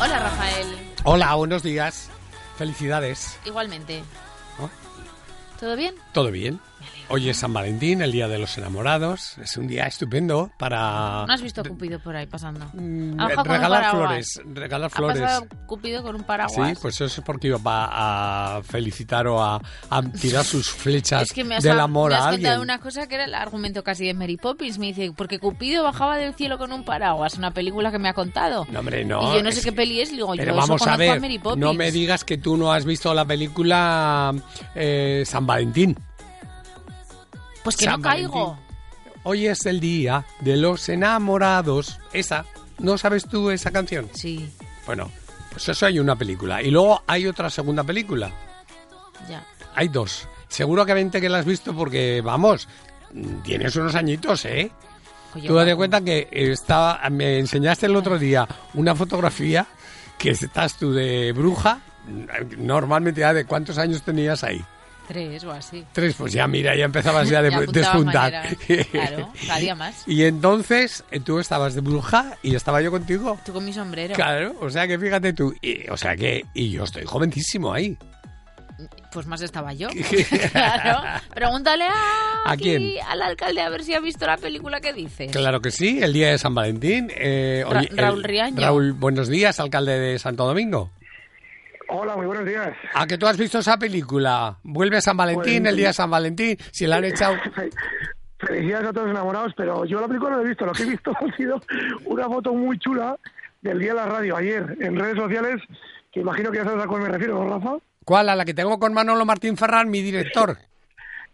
S1: Hola Rafael.
S10: Hola, buenos días. Felicidades.
S1: Igualmente.
S10: ¿Oh?
S1: ¿Todo bien?
S10: ¿Todo bien? Hoy es San Valentín, el Día de los Enamorados. Es un día estupendo para
S1: ¿No has visto a Cupido por ahí pasando?
S10: mm,
S1: Ha
S10: regalar flores. Regalar
S1: Ha
S10: flores.
S1: pasado Cupido con un paraguas.
S10: Sí, pues eso es porque iba a felicitar o a, a tirar sus flechas
S1: Es que me has,
S10: del amor
S1: me has
S10: a alguien.
S1: contado una cosa que era el argumento casi de Mary Poppins. Me dice, porque Cupido bajaba del cielo con un paraguas. Una película que me ha contado.
S10: No, hombre, no.
S1: y yo no sé qué peli es. digo,
S10: Pero
S1: yo
S10: vamos
S1: eso
S10: a ver,
S1: Mary Poppins.
S10: no me digas que tú no has visto la película eh, San Valentín.
S1: Pues que
S10: San
S1: no caigo.
S10: Valentín. Hoy es el día de los enamorados. Esa, ¿no sabes tú esa canción?
S1: Sí,
S10: Bueno, pues eso hay una película. Y luego hay otra segunda película.
S1: ya.
S10: Hay dos. Seguro que 20 que la has visto porque, vamos, tienes unos añitos, ¿eh?
S1: Oye,
S10: Tú date cuenta que estaba, me enseñaste el otro día una fotografía que estás tú de bruja. Normalmente ya de cuántos años tenías ahí.
S1: Tres o así.
S10: Tres, pues ya mira, ya empezabas ya
S1: Ya
S10: de- despuntar.
S1: Claro, cada día más.
S10: Y entonces eh, tú estabas de bruja y estaba yo contigo.
S1: Tú con mi sombrero.
S10: Claro, o sea que fíjate tú, y, o sea que, y yo estoy jovencísimo ahí.
S1: Pues más estaba yo. claro. Pregúntale a,
S10: ¿A quién?
S1: al alcalde a ver si ha visto la película que dices.
S10: Claro que sí, el día de San Valentín. eh,
S1: Ra-
S10: oye, el-
S1: Raúl Riaño.
S10: Raúl, buenos días, alcalde de Santo Domingo.
S6: Hola, muy buenos días.
S10: ¿A que tú has visto esa película? Vuelve San Valentín,
S6: Pues-
S10: el día de San Valentín, si la han echado...
S6: Felicidades a todos enamorados, pero yo la película no he visto. Lo que he visto ha sido una foto muy chula del día de la radio ayer en redes sociales, que imagino que ya sabes a cuál me refiero, ¿no, Rafa?
S10: ¿Cuál? A la que tengo con Manolo Martín Ferran, mi director.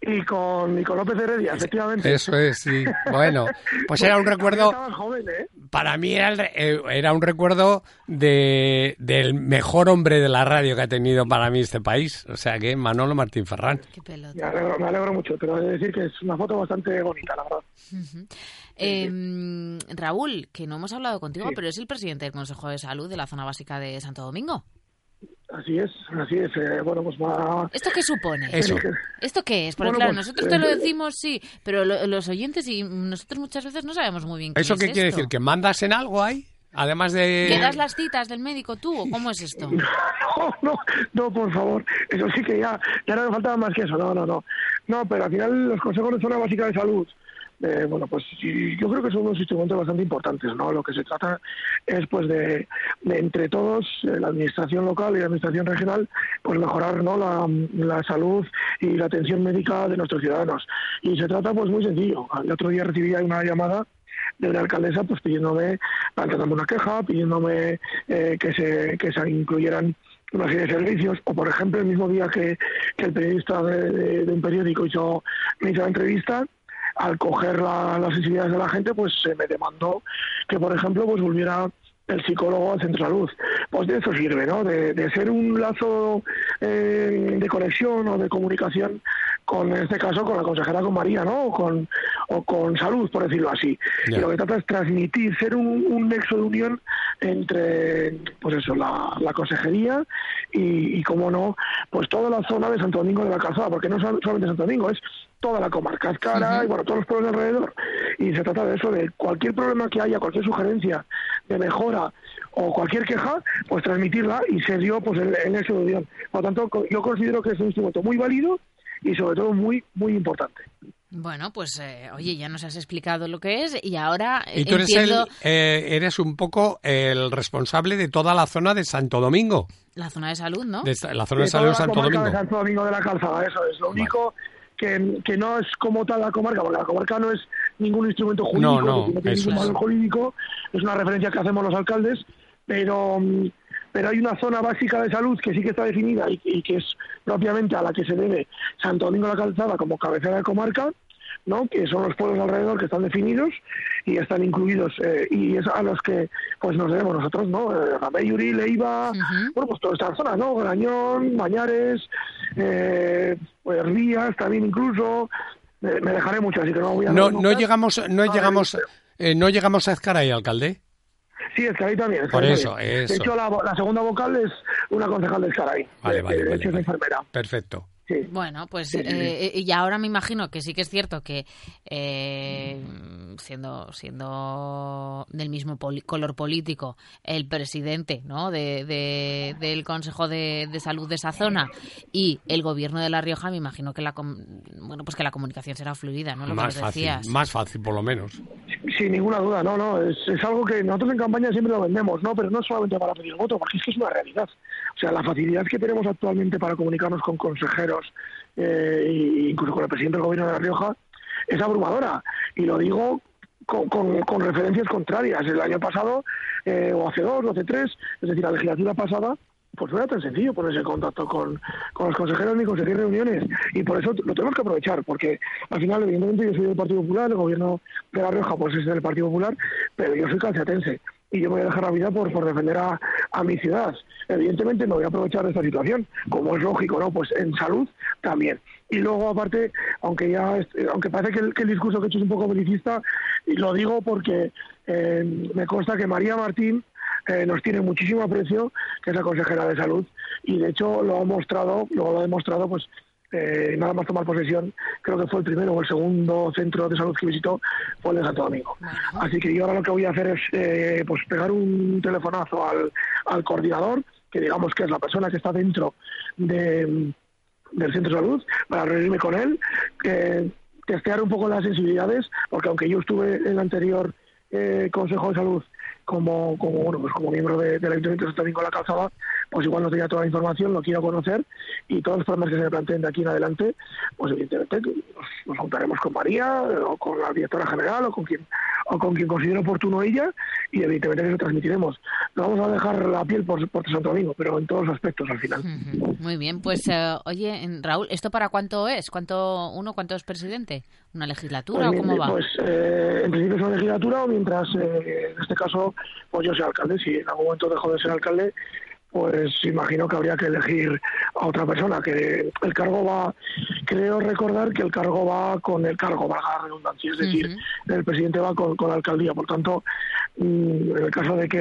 S6: Y con, y con López Heredia, efectivamente.
S10: Eso es, sí. Bueno, pues era un recuerdo...
S6: Joven, ¿eh?
S10: Para mí era, el re- eh, era un recuerdo de, del mejor hombre de la radio que ha tenido para mí este país. O sea que Manolo Martín Ferran.
S6: Me alegro, me alegro mucho, pero he de decir que es una foto bastante bonita, la verdad.
S1: Eh, Raúl, que no hemos hablado contigo,
S6: Sí.
S1: pero es el presidente del Consejo de Salud de la zona básica de Santo Domingo.
S6: Así es, así es. eh, bueno, pues va...
S1: ¿Esto qué supone?
S10: Eso.
S1: ¿Esto qué es? Porque
S6: Bueno,
S1: claro,
S6: pues,
S1: nosotros
S6: eh,
S1: te lo decimos, sí, pero lo- los oyentes y nosotros muchas veces no sabemos muy bien qué
S10: ¿Eso
S1: es
S10: qué quiere decir? ¿Que mandas en algo ahí? Además de...
S1: ¿Que das las citas del médico tú o cómo es esto?
S6: No, no, no, por favor. Eso sí que ya, ya no me faltaba más que eso. No, no, no. No, pero al final los consejos de zona básica de salud,
S11: eh, bueno, pues yo creo que son unos instrumentos bastante importantes, ¿no? Lo que se trata es, pues, de, entre todos, eh, la administración local y la administración regional, pues mejorar, ¿no? La, la salud y la atención médica de nuestros ciudadanos. Y se trata, pues, muy sencillo. El otro día recibí una llamada de una alcaldesa pues pidiéndome, planteándome una queja, pidiéndome eh, que, se, que se incluyeran una serie de servicios, o por ejemplo el mismo día que, que el periodista de, de- de un periódico hizo, me hizo la entrevista, al coger la- las sensibilidades de la gente, pues se me demandó que, por ejemplo, pues volviera el psicólogo al centro de salud. Pues de eso sirve, ¿no? De, de ser un lazo eh, de conexión o de comunicación con, en este caso, con la consejera, con María, ¿no? O con, o con salud, por decirlo así. Y lo que trata es transmitir, ser un, un nexo de unión entre, pues eso, la, la consejería y, y, como no, pues toda la zona de Santo Domingo de la Calzada, porque no sol- solamente Santo Domingo, es toda la comarca, Azcara y bueno, todos los pueblos de alrededor. Y se trata de eso, de cualquier problema que haya, cualquier sugerencia de mejora o cualquier queja, pues transmitirla y ser yo pues en, en ese unión. Por lo tanto, yo considero que es un instrumento muy válido y sobre todo muy, muy importante.
S1: Bueno, pues eh, oye, ya nos has explicado lo que es y ahora eh,
S10: Y tú eres, el,
S1: entiendo
S10: eh, eres un poco el responsable de toda la zona de Santo Domingo,
S1: la zona de salud, ¿no?
S10: de la zona de salud de Santo Domingo.
S11: de Santo Domingo de la Calzada, eso es. Lo único que, que no es como tal la comarca, porque la comarca no es ningún instrumento jurídico,
S10: No, no,
S11: tiene ningún
S10: es.
S11: valor jurídico, es una referencia que hacemos los alcaldes, pero pero hay una zona básica de salud que sí que está definida y, y que es propiamente a la que se debe Santo Domingo de la Calzada como cabecera de comarca, ¿no? que son los pueblos alrededor que están definidos y están incluidos eh, y es a los que pues nos debemos nosotros, ¿no? Eh, Rameyuri, Leiva, bueno, pues toda esta zona, ¿no? Grañón, Bañares, eh, pues Rías también incluso, me, me dejaré mucho, así que no voy a...
S10: No, no llegamos, no
S11: A ver,
S10: llegamos, eh, no llegamos a Ezcaray, alcalde.
S11: Sí, Escaray también.
S10: Por eso,
S11: también.
S10: eso.
S11: De hecho, la, la segunda vocal es una concejal de Escaray.
S10: Vale,
S11: de-
S10: vale,
S11: de
S10: vale,
S11: es
S10: vale.
S11: enfermera.
S10: Perfecto.
S1: Bueno, pues
S11: Sí, sí, sí.
S1: eh, y ahora me imagino que sí que es cierto que eh, siendo siendo del mismo poli- color político el presidente, ¿no? De, de- del Consejo de, de Salud de esa zona y el Gobierno de La Rioja, me imagino que la com- bueno pues que la comunicación será fluida, ¿no? Lo
S10: Más
S1: que nos
S10: fácil,
S1: decías.
S10: más fácil por lo menos.
S11: Sin ninguna duda, no, no, es, es algo que nosotros en campaña siempre lo vendemos, ¿no? Pero no solamente para pedir voto, porque es que es una realidad. O sea, la facilidad que tenemos actualmente para comunicarnos con consejeros eh, incluso con el presidente del gobierno de La Rioja es abrumadora. Y lo digo con, con- con referencias contrarias. El año pasado, eh, o hace dos, o hace tres, es decir, la legislatura pasada, pues no era tan sencillo ponerse en contacto con, con los consejeros ni conseguir reuniones. Y por eso lo tenemos que aprovechar, porque al final, evidentemente, yo soy del Partido Popular, el gobierno de La Rioja pues es del Partido Popular, pero yo soy calciatense y yo voy a dejar la vida por, por defender a, a mi ciudad. Evidentemente me voy a aprovechar de esta situación, como es lógico, ¿no? Pues en salud también. Y luego, aparte, aunque ya aunque parece que el, el discurso que he hecho es un poco belicista, y lo digo porque eh, me consta que María Martín eh, nos tiene muchísimo aprecio, que es la consejera de salud, y de hecho lo ha mostrado, lo ha demostrado, pues eh, nada más tomar posesión, creo que fue el primero o el segundo centro de salud que visitó, fue el de Santo Domingo. Así que yo ahora lo que voy a hacer es eh, pues pegar un telefonazo al, al coordinador, que digamos que es la persona que está dentro de, del centro de salud, para reunirme con él, que testear un poco las sensibilidades, porque aunque yo estuve en el anterior eh, Consejo de Salud como, como, bueno, pues como miembro de, del Ayuntamiento de Santo Domingo de la Calzada, pues igual no tenía toda la información, lo quiero conocer y todos los problemas que se me planteen de aquí en adelante, pues evidentemente nos, nos juntaremos con María o con la directora general o con quien o con quien considere oportuno ella y evidentemente que lo transmitiremos. No vamos a dejar la piel por, por Santo Domingo, pero en todos los aspectos al final.
S1: Muy bien, pues eh, oye, Raúl, ¿esto para cuánto es? ¿Cuánto uno, cuánto es presidente? ¿Una legislatura
S11: Pues,
S1: o cómo va?
S11: pues, eh, en principio es una legislatura, o mientras eh, en este caso pues yo sea alcalde. Si en algún momento dejo de ser alcalde, pues imagino que habría que elegir a otra persona. Que el cargo va, creo recordar que el cargo va con el cargo, valga la redundancia, es decir, el presidente va con, con la alcaldía. Por tanto, en el caso de que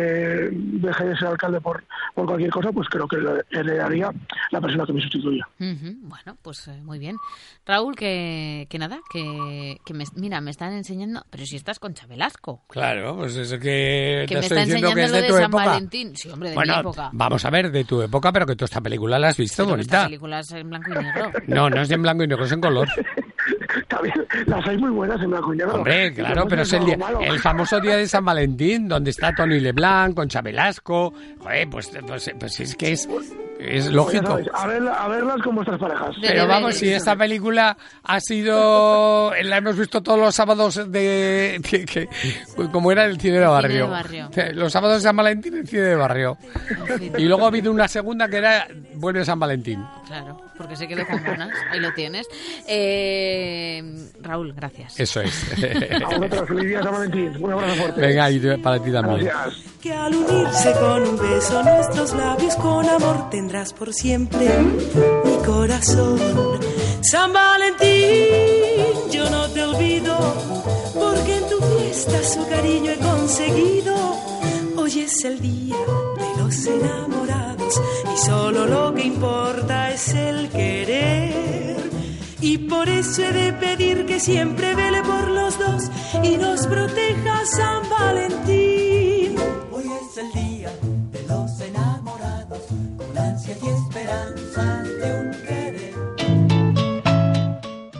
S11: deje de ser alcalde por, por cualquier cosa, pues creo que le heredaría la persona que me sustituya.
S1: Ujú, Bueno, pues eh, muy bien. Raúl, que, que nada, que, que me, mira, me están enseñando, pero si estás con Chabelasco.
S10: Claro, pues es que,
S1: Que
S10: te
S1: me
S10: estoy
S1: está
S10: diciendo que
S1: enseñando
S10: es
S1: lo
S10: de
S1: de
S10: tu
S1: San
S10: época.
S1: Valentín. Sí, hombre, de
S10: bueno,
S1: mi época.
S10: vamos a ver, de tu época, pero que tú esta película la has visto
S1: Pero que esta
S10: bonita.
S1: película es en blanco y negro.
S10: No, no es en blanco y negro, es en color.
S11: también las hay muy buenas en blanco y negro.
S10: Hombre, claro, pero
S11: es
S10: el, día- el famoso día de San Valentín, donde está Tony Leblanc, Concha Velasco. Joder, pues, pues, pues es que es, es
S11: Pues
S10: lógico.
S11: a, verla- a verlas con vuestras parejas.
S10: Pero vamos, si esta película ha sido. La hemos visto todos los sábados de. que- que- como era el cine de barrio.
S1: de barrio.
S10: Los sábados de San Valentín, el cine de barrio. Y luego ha habido una segunda que era Vuelve San Valentín.
S1: Claro, porque se quedó con ganas. Ahí lo tienes. Eh, Raúl, gracias.
S10: Eso es.
S11: A vosotros, feliz día San Valentín. Un abrazo fuerte.
S10: Venga, y para ti también.
S11: Gracias.
S5: Que al unirse con un beso nuestros labios con amor tendrás por siempre mi corazón. San Valentín, yo no te olvido, porque en tu fiesta su cariño he conseguido. Hoy es el día de los enamorados y solo lo que importa es el querer. Y por eso he de pedir que siempre vele por los dos y nos proteja San Valentín.
S12: Hoy es el día de los enamorados, con ansia y esperanza de un querer.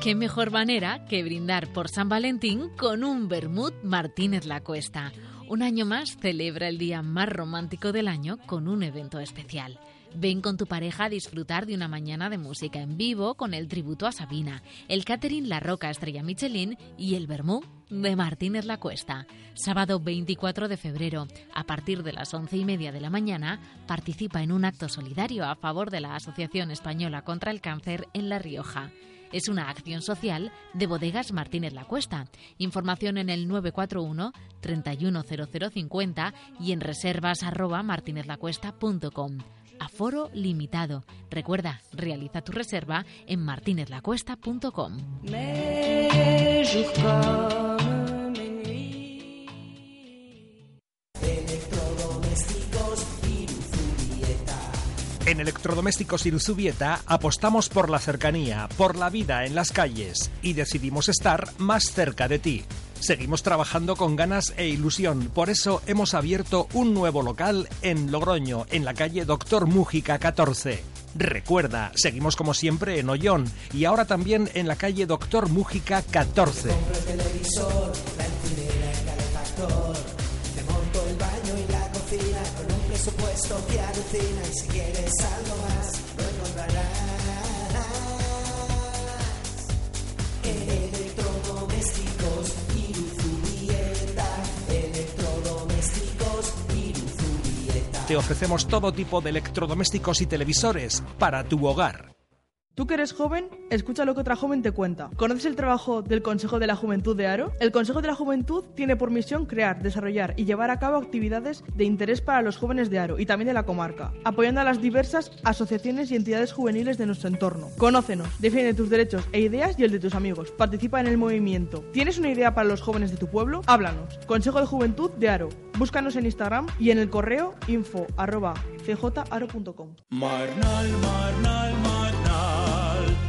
S1: Qué mejor manera que brindar por San Valentín con un Bermud Martínez La Cuesta. Un año más celebra el día más romántico del año con un evento especial. Ven con tu pareja a disfrutar de una mañana de música en vivo con el tributo a Sabina, el catering La Roca Estrella Michelin y el Bermú de Martínez La Cuesta. Sábado 24 de febrero, a partir de las once y media de la mañana, participa en un acto solidario a favor de la Asociación Española contra el Cáncer en La Rioja. Es una acción social de Bodegas Martínez La Cuesta. Información en el 941 310050 y en reservas. Aforo limitado. Recuerda, realiza tu reserva en martinezlacuesta.com.
S2: En Electrodomésticos Iruzubieta apostamos por la cercanía, por la vida en las calles y decidimos estar más cerca de ti. Seguimos trabajando con ganas e ilusión, por eso hemos abierto un nuevo local en Logroño, en la calle Doctor Mújica 14. Recuerda, seguimos como siempre en Ollón y ahora también en la calle Doctor Mújica 14.
S12: Compro el televisor, la encimera, el calefactor. Te monto el baño y la cocina con un presupuesto que alucina. Y si quieres algo más, lo encontrarás.
S2: Te ofrecemos todo tipo de electrodomésticos y televisores para tu hogar.
S3: Tú que eres joven, escucha lo que otra joven te cuenta. ¿Conoces el trabajo del Consejo de la Juventud de Aro? El Consejo de la Juventud tiene por misión crear, desarrollar y llevar a cabo actividades de interés para los jóvenes de Aro y también de la comarca, apoyando a las diversas asociaciones y entidades juveniles de nuestro entorno. Conócenos, defiende tus derechos e ideas y el de tus amigos. Participa en el movimiento. ¿Tienes una idea para los jóvenes de tu pueblo? Háblanos. Consejo de Juventud de Aro. Búscanos en Instagram y en el correo info arroba cjaro.com.
S2: Marnal, Marnal, Marnal.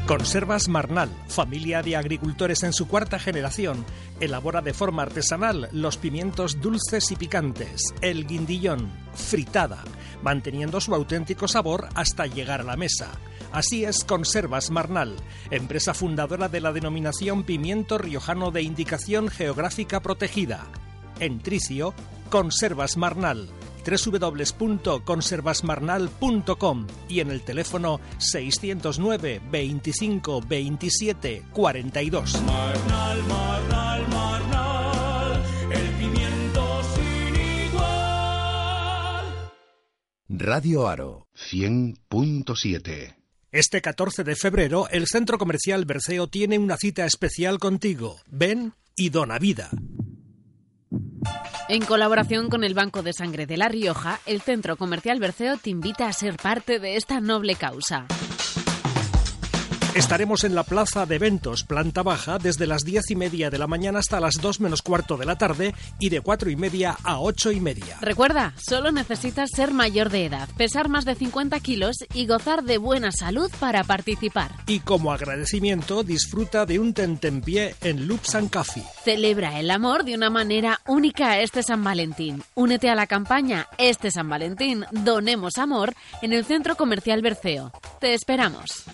S2: Conservas Marnal, familia de agricultores en su cuarta generación, elabora de forma artesanal los pimientos dulces y picantes, el guindillón, fritada, manteniendo su auténtico sabor hasta llegar a la mesa. Así es Conservas Marnal, empresa fundadora de la denominación pimiento riojano de indicación geográfica protegida. En Tricio, Conservas Marnal www.conservasmarnal.com y en el teléfono 609 25 27 42.
S5: Marnal, Marnal, Marnal, el pimiento sin igual.
S4: Radio Aro 100.7
S2: Este 14 de febrero, el Centro Comercial Berceo tiene una cita especial contigo. Ven y dona vida.
S1: En colaboración con el Banco de Sangre de La Rioja, el Centro Comercial Berceo te invita a ser parte de esta noble causa.
S2: Estaremos en la plaza de eventos, planta baja, desde las diez y media de la mañana hasta las dos menos cuarto de la tarde y de cuatro y media a ocho y media.
S1: Recuerda, solo necesitas ser mayor de edad, pesar más de 50 kilos y gozar de buena salud para participar.
S2: Y como agradecimiento, disfruta de un tentempié en Loops and Coffee.
S1: Celebra el amor de una manera única este San Valentín. Únete a la campaña Este San Valentín, donemos amor en el Centro Comercial Berceo. Te esperamos.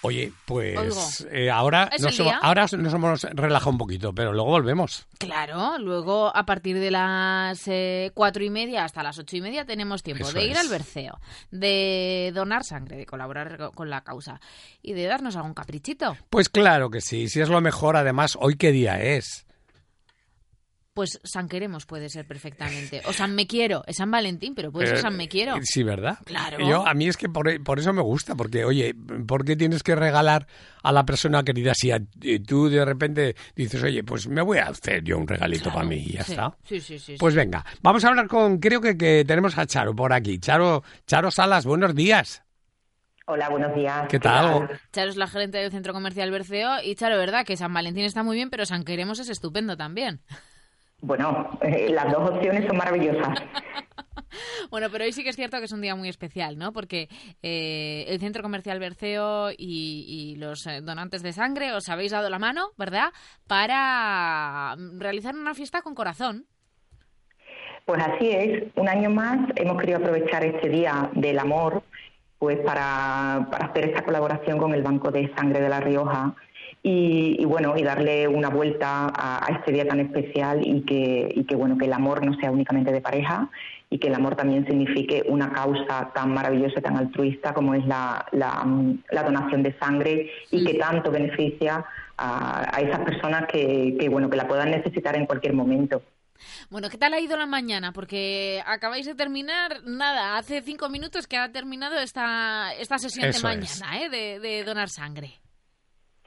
S10: Oye, pues eh, ahora,
S1: ¿Es
S10: nos
S1: día?
S10: ahora nos hemos relajado un poquito, pero luego volvemos.
S1: Claro, luego a partir de las eh, cuatro y media hasta las ocho y media tenemos tiempo
S10: Eso
S1: de ir
S10: es.
S1: al berceo, de donar sangre, de colaborar co- con la causa y de darnos algún caprichito.
S10: Pues claro que sí, si es lo mejor, además, hoy qué día es.
S1: Pues San Queremos puede ser perfectamente. O San Me Quiero, es San Valentín, pero puede ser
S10: Eh,
S1: San Me Quiero.
S10: eh, Sí, ¿verdad?
S1: Claro.
S10: Yo, a mí es que por, por eso me gusta, porque, oye, ¿por qué tienes que regalar a la persona querida si a- y tú de repente dices, oye, pues me voy a hacer yo un regalito para mí y ya
S1: Sí,
S10: está?
S1: sí, sí, sí,
S10: Pues
S1: sí.
S10: venga, vamos a hablar con, creo que, que tenemos a Charo por aquí. Charo, Charo Salas, buenos días.
S13: Hola, buenos días.
S10: ¿Qué tal?
S1: Charo es la gerente del centro comercial Berceo y Charo, ¿verdad? Que San Valentín está muy bien, pero San Queremos es estupendo también.
S13: Bueno, eh, las dos opciones son maravillosas.
S1: Bueno, pero hoy sí que es cierto que es un día muy especial, ¿no? Porque eh, el Centro Comercial Berceo y, y los eh, donantes de sangre os habéis dado la mano, ¿verdad? Para realizar una fiesta con corazón.
S13: Pues así es, un año más hemos querido aprovechar este Día del Amor pues para, para hacer esta colaboración con el Banco de Sangre de La Rioja y, y, bueno, y darle una vuelta a, a este día tan especial y que, y que bueno, que el amor no sea únicamente de pareja y que el amor también signifique una causa tan maravillosa, tan altruista como es la, la, la donación de sangre y que tanto beneficia a, a esas personas que, que bueno, que la puedan necesitar en cualquier momento.
S1: Bueno, ¿qué tal ha ido la mañana? Porque acabáis de terminar, nada, hace cinco minutos que ha terminado esta, esta sesión
S13: Eso
S1: de
S13: es.
S1: mañana, ¿eh? De, de donar sangre.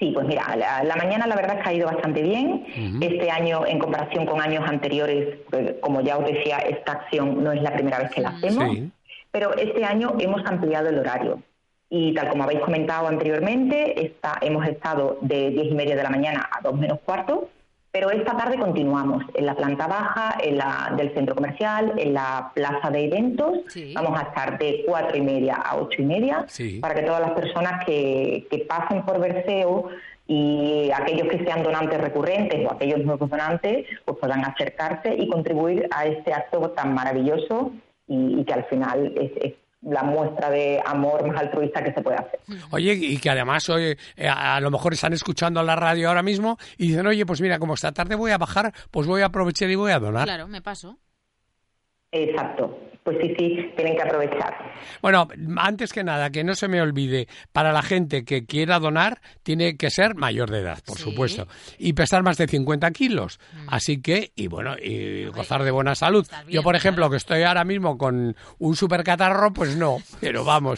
S13: Sí, pues mira, la, la mañana la verdad es que ha ido bastante bien. Este año, en comparación con años anteriores, pues, como ya os decía, esta acción no es la primera vez que la hacemos,
S10: Sí.
S13: pero este año hemos ampliado el horario. Y tal como habéis comentado anteriormente, esta- hemos estado de diez y media de la mañana a dos menos cuarto, pero esta tarde continuamos en la planta baja en la, del centro comercial, en la plaza de eventos. Vamos a estar de cuatro y media a ocho y media
S10: Sí.
S13: para que todas las personas que, que pasen por Berceo y aquellos que sean donantes recurrentes o aquellos nuevos donantes pues puedan acercarse y contribuir a este acto tan maravilloso y, y que al final es, es la muestra de amor más altruista que se puede hacer.
S10: Oye, y que además hoy eh, a, a lo mejor están escuchando la radio ahora mismo y dicen, oye, pues mira, como esta tarde voy a bajar, pues voy a aprovechar y voy a donar.
S1: Claro, me paso.
S13: Exacto. Pues sí, sí, tienen que aprovechar.
S10: Bueno, antes que nada, que no se me olvide, para la gente que quiera donar, tiene que ser mayor de edad, por supuesto, y pesar más de 50 kilos. Así que, y bueno, y gozar de buena salud. Yo, por ejemplo, que estoy ahora mismo con un super catarro, pues no, pero vamos.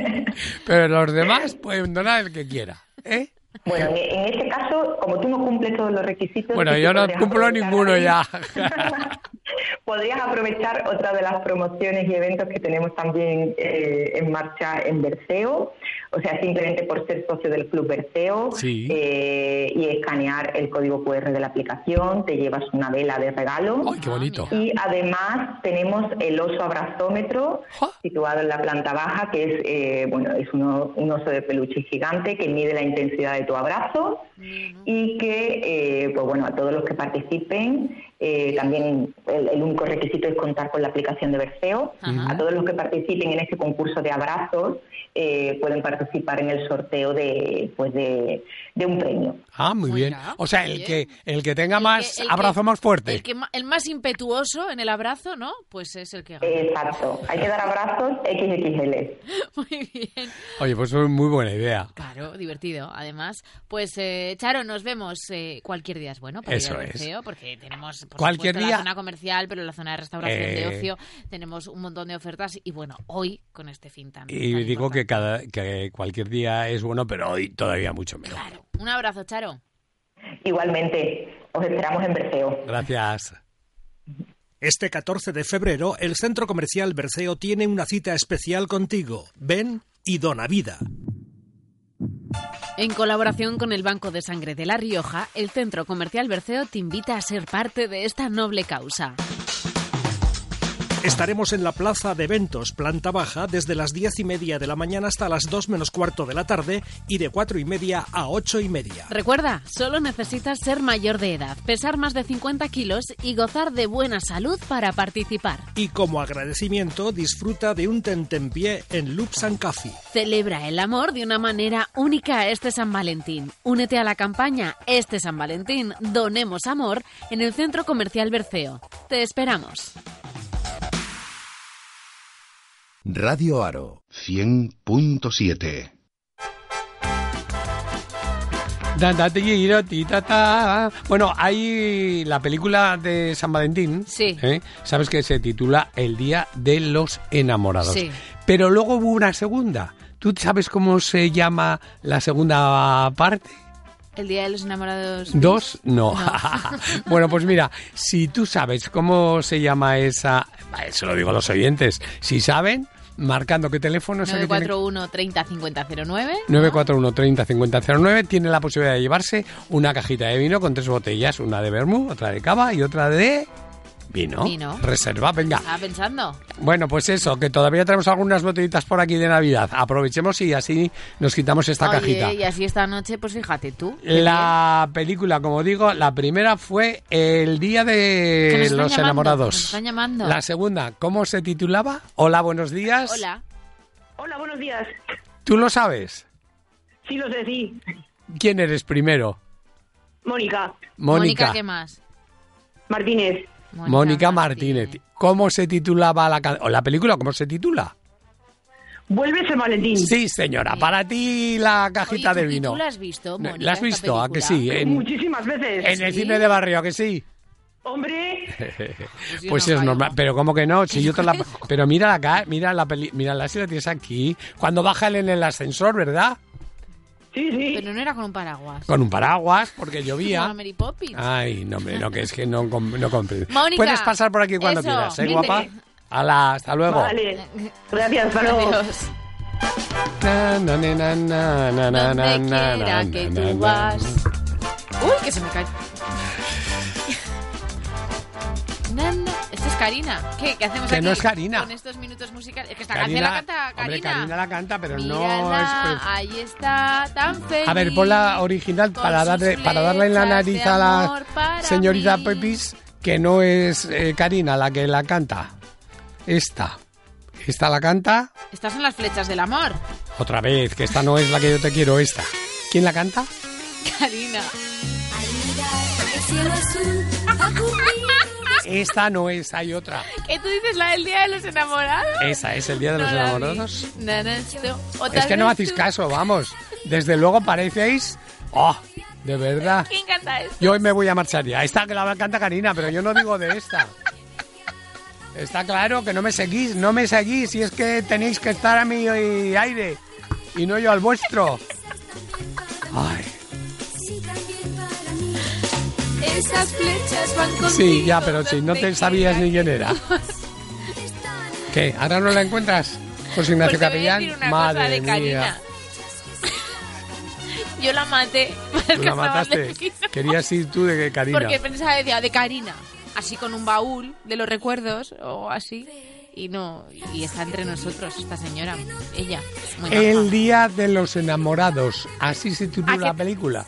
S10: pero los demás pueden donar el que quiera. ¿eh?
S13: Bueno, en, este caso, como tú no cumples todos los requisitos...
S10: Bueno, yo no cumplo ninguno ya.
S13: Podrías aprovechar otra de las promociones y eventos que tenemos también eh, en marcha en Berceo. O sea, simplemente por ser socio del Club Berceo
S10: Sí.
S13: eh, y escanear el código QR de la aplicación, te llevas una vela de regalo.
S10: ¡Ay, qué bonito!
S13: Y además tenemos el oso abrazómetro situado en la planta baja, que es eh, bueno es uno- un oso de peluche gigante que mide la intensidad de tu abrazo y que eh, pues bueno a todos los que participen eh, también el, el único requisito es contar con la aplicación de Berceo. A todos los que participen en este concurso de abrazos eh, pueden participar en el sorteo de pues de, de un premio.
S10: Ah, muy bien. O sea, el que, el que tenga más
S1: el que-
S10: abrazo más fuerte.
S1: El, que, el más impetuoso en el abrazo, ¿no? Pues es el que gana.
S13: Exacto. Hay que dar abrazos XXL.
S1: Muy bien.
S10: Oye, pues es muy buena idea.
S1: Claro, divertido. Además, pues eh, Charo, nos vemos eh, cualquier día es bueno para
S10: Eso
S1: ir al. Berceo, porque tenemos por
S10: Cualquier
S1: supuesto,
S10: día-
S1: la zona comercial, pero la zona de restauración de
S10: Eh.
S1: ocio tenemos un montón de ofertas y bueno, hoy con este fin tan.
S10: Y
S1: tan
S10: digo que cada que cualquier día es bueno, pero hoy todavía mucho mejor.
S1: Un abrazo, Charo.
S13: Igualmente, os esperamos en Berceo.
S10: Gracias.
S2: Este 14 de febrero, el Centro Comercial Berceo tiene una cita especial contigo. Ven y dona vida.
S1: En colaboración con el Banco de Sangre de La Rioja, el Centro Comercial Berceo te invita a ser parte de esta noble causa.
S2: Estaremos en la plaza de eventos, planta baja, desde las diez y media de la mañana hasta las dos menos cuarto de la tarde y de cuatro y media a ocho y media.
S1: Recuerda, solo necesitas ser mayor de edad, pesar más de 50 kilos y gozar de buena salud para participar.
S2: Y como agradecimiento, disfruta de un tentempié en Loops and Coffee.
S1: Celebra el amor de una manera única este San Valentín. Únete a la campaña Este San Valentín, donemos amor en el Centro Comercial Berceo. Te esperamos.
S4: Radio Aro 100.7
S10: Da, da, ti, ro, ti, ta, ta. Bueno, hay la película de San Valentín.
S1: Sí.
S10: ¿eh? Sabes que se titula El Día de los Enamorados.
S1: Sí.
S10: Pero luego hubo una segunda. ¿Tú sabes cómo se llama la segunda parte?
S1: El Día de los Enamorados.
S10: ¿Dos? No. bueno, pues mira, si tú sabes cómo se llama esa... Eso lo digo a los oyentes. Si saben, marcando qué teléfono es el que tienen-
S1: 941 30 50 09.
S10: 941 30 50 09 tiene la posibilidad de llevarse una cajita de vino con tres botellas, una de vermú, otra de cava y otra de vino.
S1: Vino.
S10: Reserva, venga.
S1: Estaba pensando.
S10: Bueno, pues eso, que todavía tenemos algunas botellitas por aquí de Navidad. Aprovechemos y así nos quitamos esta
S1: Oye,
S10: cajita.
S1: y así esta noche, pues fíjate tú.
S10: La película, como digo, la primera fue El Día de los
S1: llamando,
S10: Enamorados.
S1: Nos están llamando.
S10: La segunda, ¿cómo se titulaba? Hola, buenos días.
S1: Hola.
S14: Hola, buenos días.
S10: ¿Tú lo sabes?
S14: Sí, lo sé, sí.
S10: ¿Quién eres primero?
S14: Mónica.
S10: Mónica.
S1: ¿qué más?
S14: Martínez.
S10: Mónica Martínez. ¿Cómo se titulaba la, o la película? ¿Cómo se titula?
S14: Vuelve San Valentín.
S10: Sí, señora. Para ti la cajita
S1: Oye,
S10: de
S1: ¿tú- y
S10: vino.
S1: ¿Tú la has visto, Mónica,
S10: ¿La has visto? ¿A que sí? En,
S14: Muchísimas veces.
S10: en el
S14: Sí.
S10: cine de barrio, ¿a que sí?
S14: Hombre,
S10: Pues
S1: no
S10: es normal, pero ¿cómo que no? Si yo te la... Pero mira la ca- mira la peli, mira la si la tienes aquí. Cuando baja él en el ascensor, ¿verdad?
S14: Sí, sí.
S1: Pero no era con un paraguas.
S10: Con un paraguas, porque
S1: Como
S10: llovía.
S1: Mary Poppins.
S10: Ay, no, hombre, no, que es que no, no comprendo.
S1: Mónica,
S10: Puedes pasar por aquí cuando
S1: eso,
S10: quieras, ¿eh,
S1: vete.
S10: guapa? Hala, hasta luego.
S14: Vale. Gracias, hasta luego.
S1: Adiós. Donde quiera que tú vas. Uy, que se me cae. Karina. ¿Qué? ¿Qué hacemos
S10: Que
S1: aquí?
S10: no es Karina.
S1: Con estos minutos musicales. Es que esta
S10: Karina,
S1: canción la canta Karina.
S10: hombre, Karina la canta, pero no es...
S1: ahí está, tan feliz.
S10: A ver, pon la original para darle, para darle en la nariz a la señorita
S1: mí.
S10: Pepis que no es eh, Karina la que la canta. Esta. Esta la canta
S1: Estas son las flechas del amor.
S10: otra vez, que esta no es la que yo te quiero, esta. ¿Quién la canta?
S1: Karina.
S15: El cielo azul
S10: Esta no es, hay otra.
S1: ¿Qué tú dices la del Día de los Enamorados?
S10: Esa es el Día de
S1: No
S10: los. Enamorados.
S1: Na, na, esto. O
S10: Es que no hacéis caso, vamos. Desde luego parecéis... ¡Oh! De verdad.
S1: ¿Quién canta esto?
S10: Yo hoy me voy a marchar ya. Esta que la canta Karina, pero yo no digo de esta. Está claro que no me seguís, no me seguís. Y es que tenéis que estar a mi aire y no yo al vuestro. Ay,
S15: Esas flechas van
S10: sí, ya, pero si no te sabías ni quién era. ¿Qué? ¿Ahora no la encuentras? José Ignacio
S1: Pues
S10: Capellán. Madre
S1: de
S10: mía.
S1: Karina. Yo la maté.
S10: Tú la mataste. Querías ir tú de Karina.
S1: Porque pensaba, decía, de Karina. Así con un baúl de los recuerdos o así. Y no, y está entre nosotros esta señora, ella. muy.
S10: El Día de los Enamorados. Así se titula la película.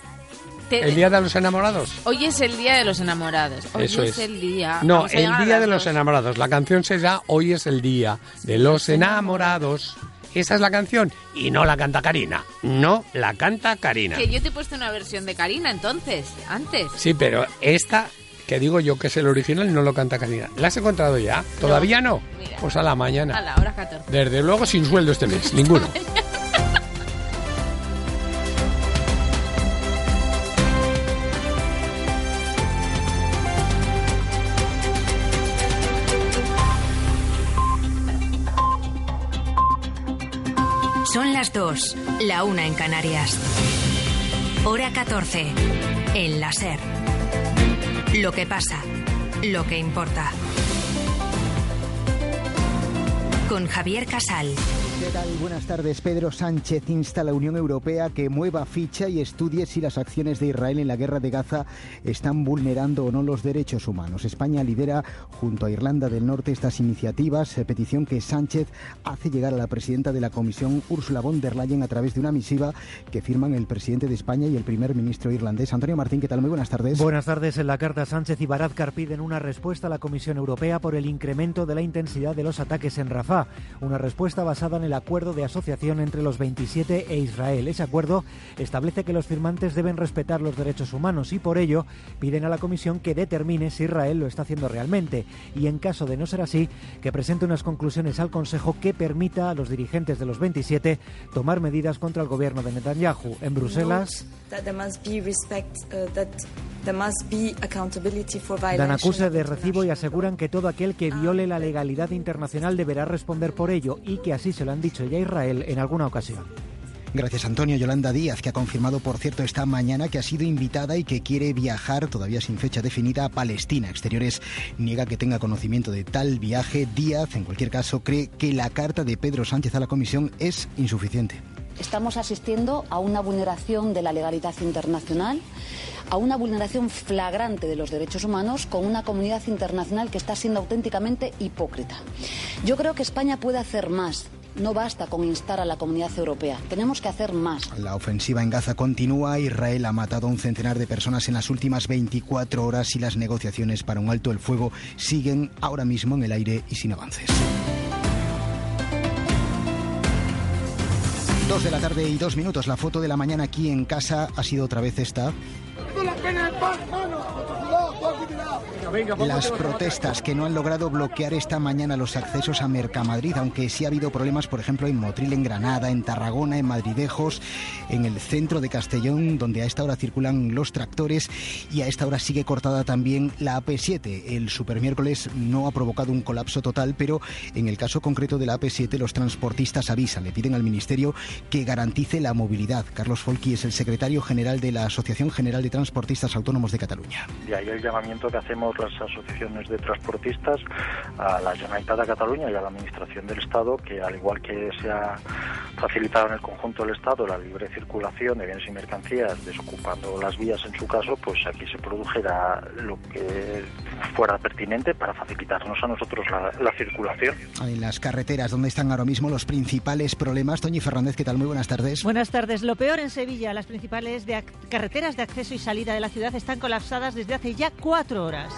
S1: Te-
S10: El Día de los Enamorados.
S1: Hoy es el día de los enamorados. Hoy
S10: Eso es.
S1: el día.
S10: No, el Día de los
S1: dos.
S10: Enamorados. La canción será Hoy es el Día de los Enamorados. Esa es la canción. Y no la canta Karina. No la canta Karina.
S1: Que yo te he puesto una versión de Karina entonces, antes.
S10: Sí, pero esta, que digo yo que es el original, no lo canta Karina. ¿La has encontrado ya? ¿Todavía no?
S1: Mira.
S10: Pues a la mañana.
S1: A la hora 14.
S10: Desde luego sin sueldo este mes, ninguno.
S16: Son las 2, la una en Canarias. Hora 14, en la SER. Lo que pasa, lo que importa. Con Javier Casal,
S17: Buenas tardes. Pedro Sánchez insta a la Unión Europea que mueva ficha y estudie si las acciones de Israel en la guerra de Gaza están vulnerando o no los derechos humanos. España lidera junto a Irlanda del Norte estas iniciativas, eh, petición que Sánchez hace llegar a la presidenta de la Comisión, Ursula von der Leyen, a través de una misiva que firman el presidente de España y el primer ministro irlandés. Antonio Martín, ¿qué tal? Muy buenas tardes.
S18: Buenas tardes. En la carta Sánchez y Varadkar piden una respuesta a la Comisión Europea por el incremento de la intensidad de los ataques en Rafah. Una respuesta basada en el acuerdo de asociación entre los 27 e Israel. Ese acuerdo establece que los firmantes deben respetar los derechos humanos y por ello piden a la Comisión que determine si Israel lo está haciendo realmente y en caso de no ser así, que presente unas conclusiones al Consejo que permita a los dirigentes de los 27 tomar medidas contra el gobierno de Netanyahu. En Bruselas, dan acuse de recibo y aseguran que todo aquel que viole la legalidad internacional deberá responder por ello y que así se lo han dicho ya a Israel en alguna ocasión.
S17: Gracias, Antonio. Yolanda Díaz, que ha confirmado, por cierto, esta mañana que ha sido invitada y que quiere viajar, todavía sin fecha definida, a Palestina. Exteriores niega que tenga conocimiento de tal viaje. Díaz, en cualquier caso, cree que la carta de Pedro Sánchez a la Comisión es insuficiente.
S19: Estamos asistiendo a una vulneración de la legalidad internacional, a una vulneración flagrante de los derechos humanos con una comunidad internacional que está siendo auténticamente hipócrita. Yo creo que España puede hacer más. No basta con instar a la comunidad europea. Tenemos que hacer más.
S17: La ofensiva en Gaza continúa. Israel ha matado a un centenar de personas en las últimas 24 horas y las negociaciones para un alto el fuego siguen ahora mismo en el aire y sin avances. Dos de la tarde y dos minutos. La foto de la mañana aquí en casa ha sido otra vez esta en el pantano. Las protestas que no han logrado bloquear esta mañana los accesos a Mercamadrid, aunque sí ha habido problemas, por ejemplo, en Motril, en Granada, en Tarragona, en Madridejos, en el centro de Castellón, donde a esta hora circulan los tractores y a esta hora sigue cortada también la AP7. El supermiércoles no ha provocado un colapso total, pero en el caso concreto de la AP7 los transportistas avisan, le piden al Ministerio que garantice la movilidad. Carlos Folqui es el secretario general de la Asociación General de Transportistas Autónomos de Cataluña.
S20: De ahí el llamamiento que hacemos las asociaciones de transportistas a la Generalitat de Cataluña y a la Administración del Estado, que al igual que se ha facilitado en el conjunto del Estado la libre circulación de bienes y mercancías, desocupando las vías en su caso, pues aquí se produjera lo que fuera pertinente para facilitarnos a nosotros la, la circulación.
S17: En las carreteras, ¿dónde están ahora mismo los principales problemas? Toñi Fernández, ¿qué tal? Muy buenas tardes.
S21: Buenas tardes. Lo peor en Sevilla, las principales de ac- carreteras de acceso y salida de la ciudad están colapsadas desde hace ya cuatro horas.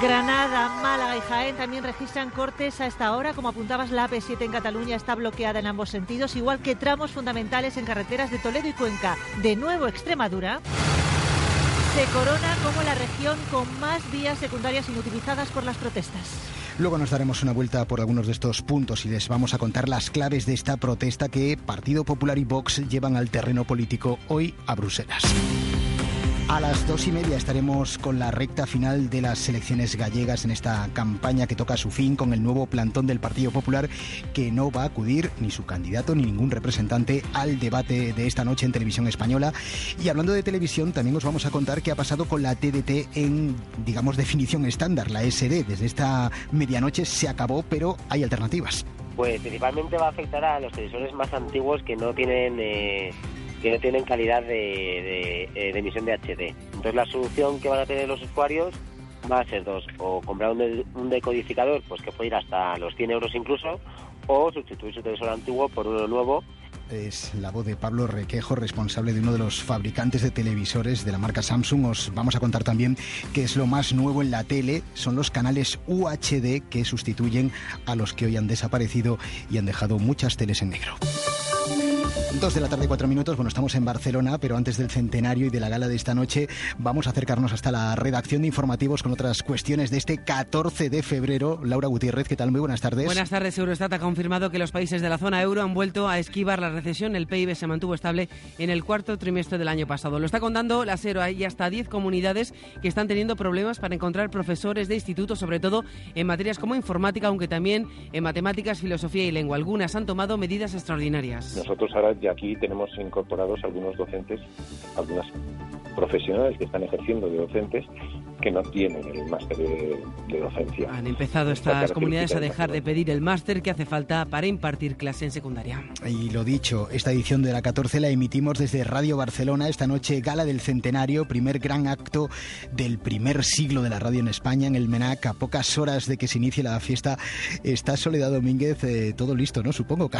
S21: Granada, Málaga y Jaén también registran cortes a esta hora. Como apuntabas, la AP7 en Cataluña está bloqueada en ambos sentidos, igual que tramos fundamentales en carreteras de Toledo y Cuenca. De nuevo, Extremadura se corona como la región con más vías secundarias inutilizadas por las protestas.
S17: Luego nos daremos una vuelta por algunos de estos puntos y les vamos a contar las claves de esta protesta que Partido Popular y Vox llevan al terreno político hoy a Bruselas. A las dos y media estaremos con la recta final de las elecciones gallegas en esta campaña que toca su fin con el nuevo plantón del Partido Popular que no va a acudir ni su candidato ni ningún representante al debate de esta noche en televisión española. Y hablando de televisión, también os vamos a contar qué ha pasado con la TDT en, digamos, definición estándar, la SD. Desde esta medianoche se acabó, pero hay alternativas.
S22: Pues principalmente va a afectar a los televisores más antiguos que no tienen eh, que no tienen calidad de, de, eh, de emisión de HD. Entonces la solución que van a tener los usuarios va a ser dos, o comprar un, un decodificador pues que puede ir hasta los 100 euros incluso, o sustituir su televisor antiguo por uno nuevo
S17: Es la voz de Pablo Requejo, responsable de uno de los fabricantes de televisores de la marca Samsung. Os vamos a contar también qué es lo más nuevo en la tele. Son los canales UHD que sustituyen a los que hoy han desaparecido y han dejado muchas teles en negro. Dos de la tarde, cuatro minutos. Bueno, estamos en Barcelona, pero antes del centenario y de la gala de esta noche, vamos a acercarnos hasta la redacción de informativos con otras cuestiones de este 14 de febrero. Laura Gutiérrez, ¿qué tal? Muy buenas tardes.
S23: Buenas tardes. Eurostat ha confirmado que los países de la zona euro han vuelto a esquivar la recesión. El PIB se mantuvo estable en el cuarto trimestre del año pasado. Lo está contando la SERO. Hay hasta 10 comunidades que están teniendo problemas para encontrar profesores de instituto, sobre todo en materias como informática, aunque también en matemáticas, filosofía y lengua. Algunas han tomado medidas extraordinarias.
S24: Nosotros ahora ya aquí tenemos incorporados algunos docentes, algunas
S20: profesionales que están ejerciendo de docentes que no tienen el máster de, de docencia.
S23: Han empezado
S20: Esta
S23: estas comunidades a dejar de pedir el máster que hace falta para impartir clase en secundaria.
S17: Y lo dicho, esta edición de la 14 la emitimos desde Radio Barcelona esta noche, gala del centenario, primer gran acto del primer siglo de la radio en España, en el MENAC. A pocas horas de que se inicie la fiesta está Soledad Domínguez, eh, todo listo, ¿no? Supongo, casi.